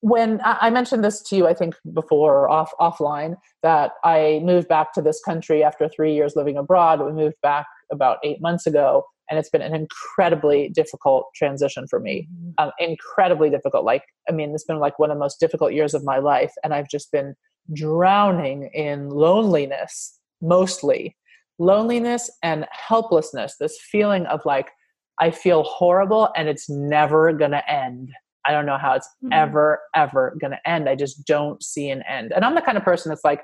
when I mentioned this to you, I think before off offline that I moved back to this country after three years living abroad. We moved back about eight months ago, and it's been an incredibly difficult transition for me. Mm-hmm. Um, incredibly difficult. Like, I mean, it's been like one of the most difficult years of my life, and I've just been drowning in loneliness, mostly loneliness and helplessness. This feeling of like I feel horrible, and it's never gonna end. I don't know how it's mm-hmm. ever, ever going to end. I just don't see an end. And I'm the kind of person that's like,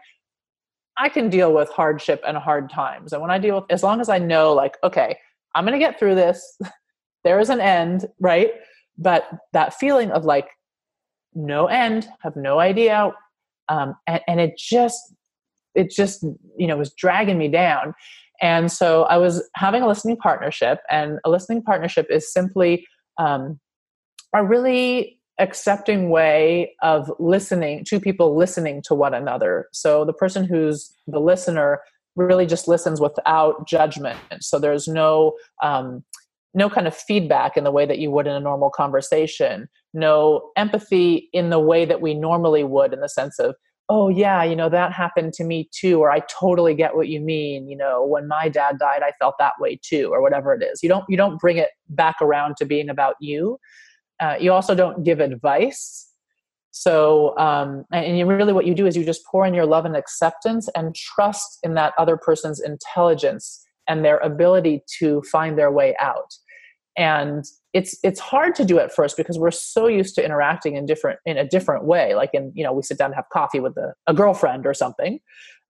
I can deal with hardship and hard times. And when I deal with, as long as I know, like, okay, I'm going to get through this, there is an end, right? But that feeling of like, no end, have no idea. Um, and, and it just, it just, you know, was dragging me down. And so I was having a listening partnership, and a listening partnership is simply um, a really accepting way of listening two people listening to one another. So the person who's the listener really just listens without judgment. So there's no um, no kind of feedback in the way that you would in a normal conversation. No empathy in the way that we normally would in the sense of oh yeah you know that happened to me too or i totally get what you mean you know when my dad died i felt that way too or whatever it is. You don't you don't bring it back around to being about you uh, you also don't give advice. So, um, and you really what you do is you just pour in your love and acceptance and trust in that other person's intelligence and their ability to find their way out. And it's it's hard to do at first because we're so used to interacting in different in a different way. Like in you know we sit down and have coffee with a, a girlfriend or something.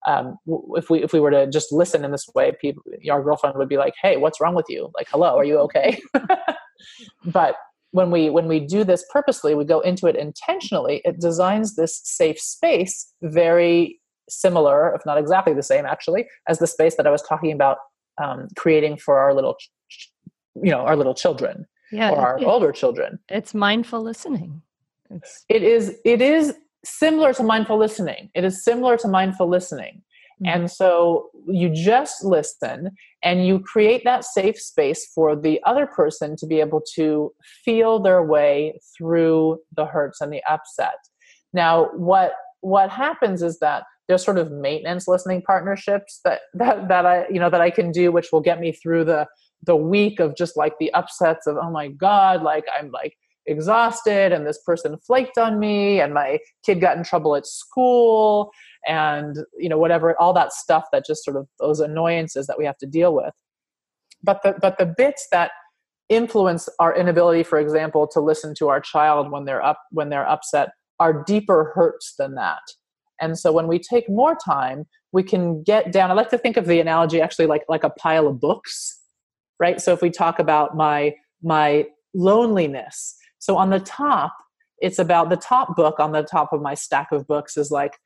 Um, if we if we were to just listen in this way, people our girlfriend would be like, "Hey, what's wrong with you? Like, hello, are you okay?" but when we when we do this purposely we go into it intentionally it designs this safe space very similar if not exactly the same actually as the space that i was talking about um, creating for our little you know our little children yeah, or our it, older children. it's mindful listening. It's... it is it is similar to mindful listening. It is similar to mindful listening Mm-hmm. And so you just listen and you create that safe space for the other person to be able to feel their way through the hurts and the upset. Now, what what happens is that there's sort of maintenance listening partnerships that that that I you know that I can do which will get me through the the week of just like the upsets of oh my god like I'm like exhausted and this person flaked on me and my kid got in trouble at school and you know whatever all that stuff that just sort of those annoyances that we have to deal with. But the but the bits that influence our inability for example to listen to our child when they're up when they're upset are deeper hurts than that. And so when we take more time we can get down i like to think of the analogy actually like like a pile of books right? So if we talk about my my loneliness so on the top it's about the top book on the top of my stack of books is like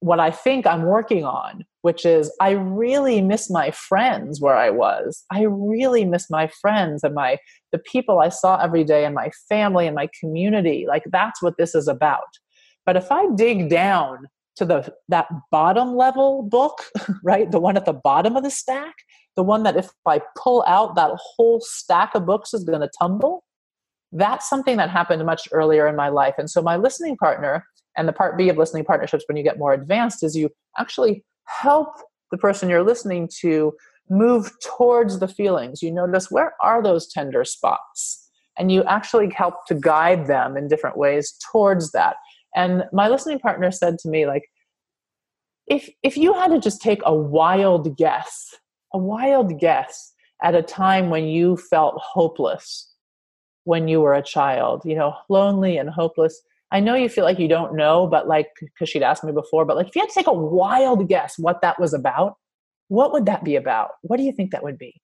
what I think I'm working on, which is I really miss my friends where I was. I really miss my friends and my the people I saw every day and my family and my community. Like that's what this is about. But if I dig down to the that bottom level book, right? The one at the bottom of the stack, the one that if I pull out that whole stack of books is going to tumble. That's something that happened much earlier in my life. And so my listening partner and the part B of listening partnerships, when you get more advanced, is you actually help the person you're listening to move towards the feelings. You notice where are those tender spots? And you actually help to guide them in different ways towards that. And my listening partner said to me, like, if if you had to just take a wild guess, a wild guess at a time when you felt hopeless when you were a child, you know, lonely and hopeless. I know you feel like you don't know, but like, because she'd asked me before, but like, if you had to take a wild guess what that was about, what would that be about? What do you think that would be?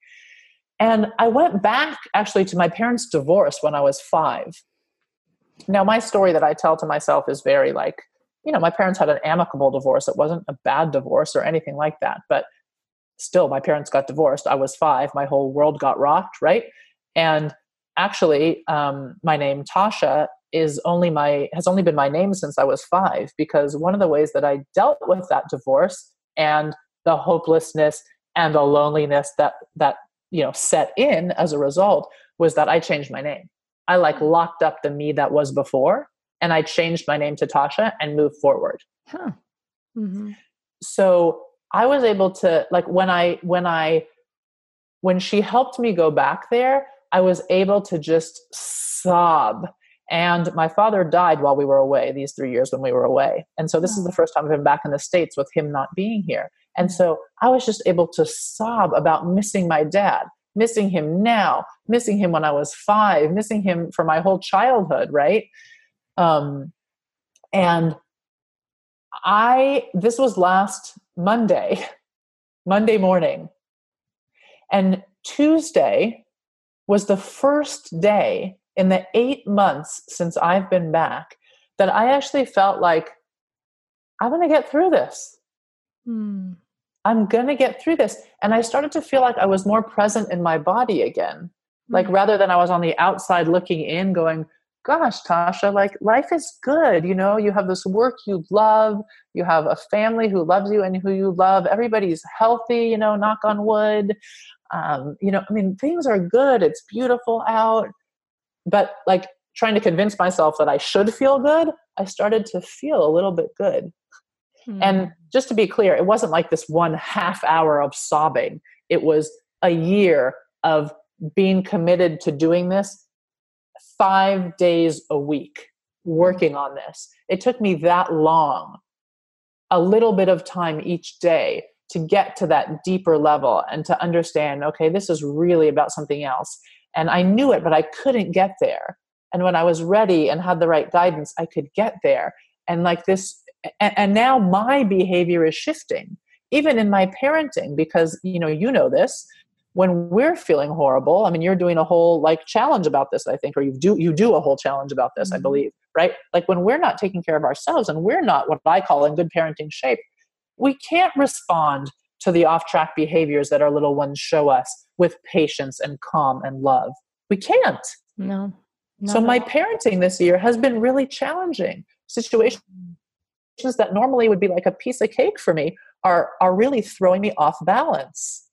And I went back actually to my parents' divorce when I was five. Now, my story that I tell to myself is very like, you know, my parents had an amicable divorce. It wasn't a bad divorce or anything like that. But still, my parents got divorced. I was five. My whole world got rocked, right? And actually, um, my name Tosha is only my has only been my name since I was five because one of the ways that I dealt with that divorce and the hopelessness and the loneliness that that you know set in as a result was that I changed my name. I like hmm. locked up the me that was before and I changed my name to Tosha and moved forward. Huh. Mm-hmm. So I was able to like when I when I when she helped me go back there, I was able to just sob. And my father died while we were away, these three years when we were away. And so this is the first time I've been back in the States with him not being here. And so I was just able to sob about missing my dad, missing him now, missing him when I was five, missing him for my whole childhood, right? Um, and I, this was last Monday, Monday morning. And Tuesday was the first day in the eight months since I've been back that I actually felt like I'm going to get through this. Hmm. I'm going to get through this. And I started to feel like I was more present in my body again. Like hmm. rather than I was on the outside looking in, going, gosh, Tosha, like life is good. You know, you have this work you love, you have a family who loves you and who you love. Everybody's healthy, you know, knock on wood. Um, you know, I mean, things are good. It's beautiful out. But like trying to convince myself that I should feel good, I started to feel a little bit good. And hmm. just to be clear, it wasn't like this one half hour of sobbing. It was a year of being committed to doing this five days a week working on this. It took me that long, a little bit of time each day to get to that deeper level and to understand okay, this is really about something else. And I knew it, but I couldn't get there. And when I was ready and had the right guidance, I could get there. And like this, and, and now my behavior is shifting, even in my parenting, because you know, you know this when we're feeling horrible i mean you're doing a whole like challenge about this i think or you do you do a whole challenge about this mm-hmm. i believe right like when we're not taking care of ourselves and we're not what i call in good parenting shape we can't respond to the off track behaviors that our little ones show us with patience and calm and love. We can't. No so my parenting this year has been really challenging. Situations that normally would be like a piece of cake for me are are really throwing me off balance.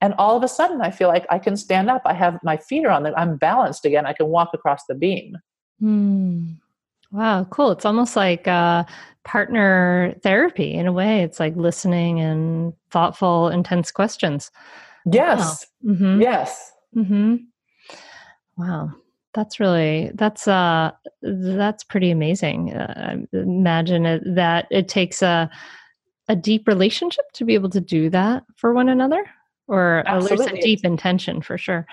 And all of a sudden i feel like i can stand up. I have my feet are on them i'm balanced again. I can walk across the beam. Hmm. wow cool. It's almost like uh, partner therapy in a way it's like listening and thoughtful intense questions yes wow. mm-hmm. yes mm-hmm. wow that's really that's uh that's pretty amazing uh, imagine it, that it takes a a deep relationship to be able to do that for one another or Absolutely. at least a deep intention for sure.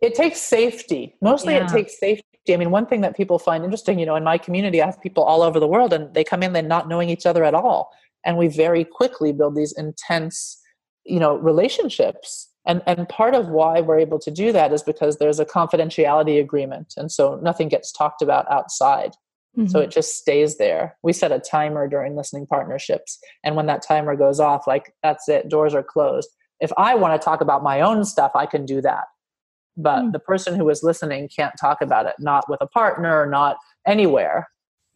It takes safety. Mostly yeah. it takes safety. I mean, one thing that people find interesting, you know, in my community, I have people all over the world and they come in they're not knowing each other at all. And we very quickly build these intense, you know, relationships. And, and part of why we're able to do that is because there's a confidentiality agreement. And so nothing gets talked about outside. Mm-hmm. So it just stays there. We set a timer during listening partnerships. And when that timer goes off, like that's it, doors are closed if I want to talk about my own stuff, I can do that. But mm. the person who is listening can't talk about it, not with a partner, not anywhere.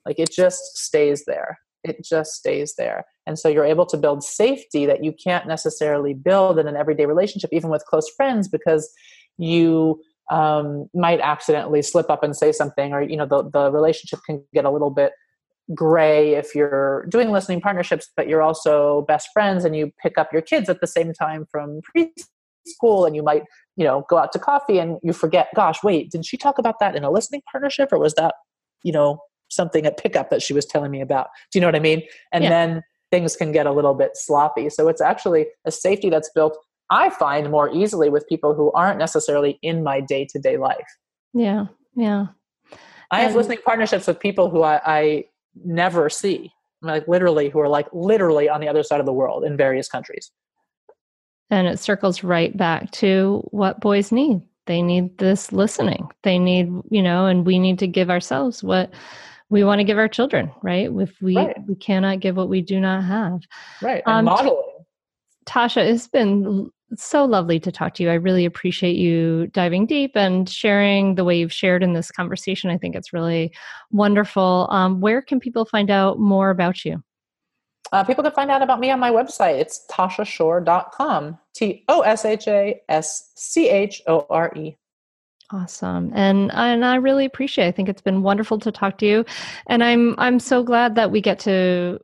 Like it just stays there. It just stays there. And so you're able to build safety that you can't necessarily build in an everyday relationship, even with close friends, because you um, might accidentally slip up and say something, or you know the the relationship can get a little bit gray if you're doing listening partnerships, but you're also best friends and you pick up your kids at the same time from preschool and you might, you know, go out to coffee and you forget, gosh, wait, did she talk about that in a listening partnership or was that, you know, something at pickup that she was telling me about? Do you know what I mean? And yeah. then things can get a little bit sloppy. So it's actually a safety that's built I find more easily with people who aren't necessarily in my day to day life. Yeah. Yeah. I have And- listening partnerships with people who I, I never see, like literally, who are like literally on the other side of the world in various countries. And it circles right back to what boys need. They need this listening. They need, you know, and we need to give ourselves what we want to give our children, right? If we Right. we cannot give what we do not have. Right. And Um, modeling. Tosha, it's been so lovely to talk to you. I really appreciate you diving deep and sharing the way you've shared in this conversation. I think it's really wonderful. Um, where can people find out more about you? Uh, people can find out about me on my website. It's toshaschore.com. T O S H A S C H O R E. Awesome. And and I really appreciate. It. I think it's been wonderful to talk to you. And I'm I'm so glad that we get to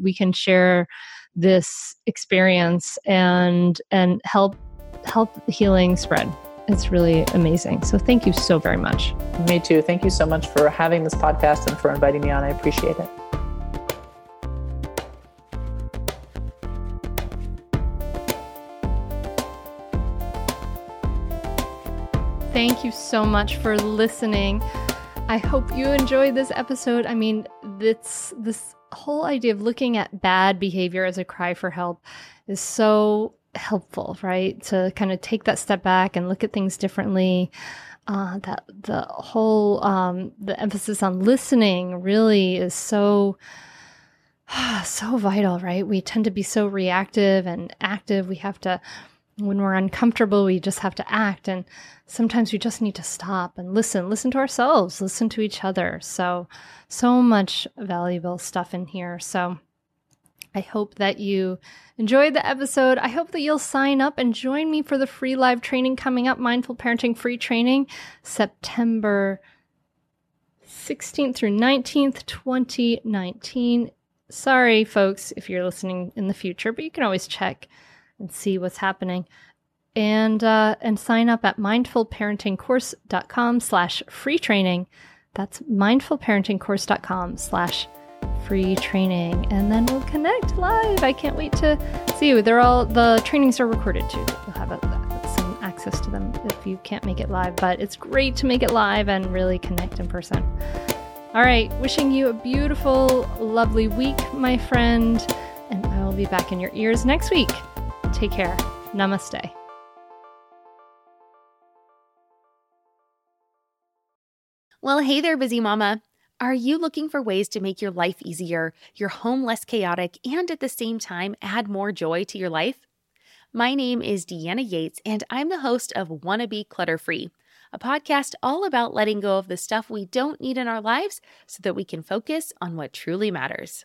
we can share this experience and and help help healing spread. It's really amazing. So thank you so very much. Me too. Thank you so much for having this podcast and for inviting me on. I appreciate it. Thank you so much for listening. I hope you enjoyed this episode. I mean, this this whole idea of looking at bad behavior as a cry for help is so helpful, right? To kind of take that step back and look at things differently. Uh, that the whole um, the emphasis on listening really is so so vital, right? We tend to be so reactive and active. We have to when we're uncomfortable, we just have to act. And sometimes we just need to stop and listen, listen to ourselves, listen to each other. So, so much valuable stuff in here. So, I hope that you enjoyed the episode. I hope that you'll sign up and join me for the free live training coming up Mindful Parenting Free Training, September 16th through 19th, 2019. Sorry, folks, if you're listening in the future, but you can always check and see what's happening. And uh, and sign up at mindfulparentingcourse.com slash free training. That's mindfulparentingcourse.com slash free training. And then we'll connect live. I can't wait to see you. They're all the trainings are recorded too. You'll have a, some access to them if you can't make it live but it's great to make it live and really connect in person. All right. Wishing you a beautiful lovely week my friend. And i will be back in your ears next week Take care. Namaste. Well, hey there, busy mama. Are you looking for ways to make your life easier, your home less chaotic, and at the same time add more joy to your life? My name is Deanna Yates, and I'm the host of Wanna Be Clutter Free, a podcast all about letting go of the stuff we don't need in our lives so that we can focus on what truly matters.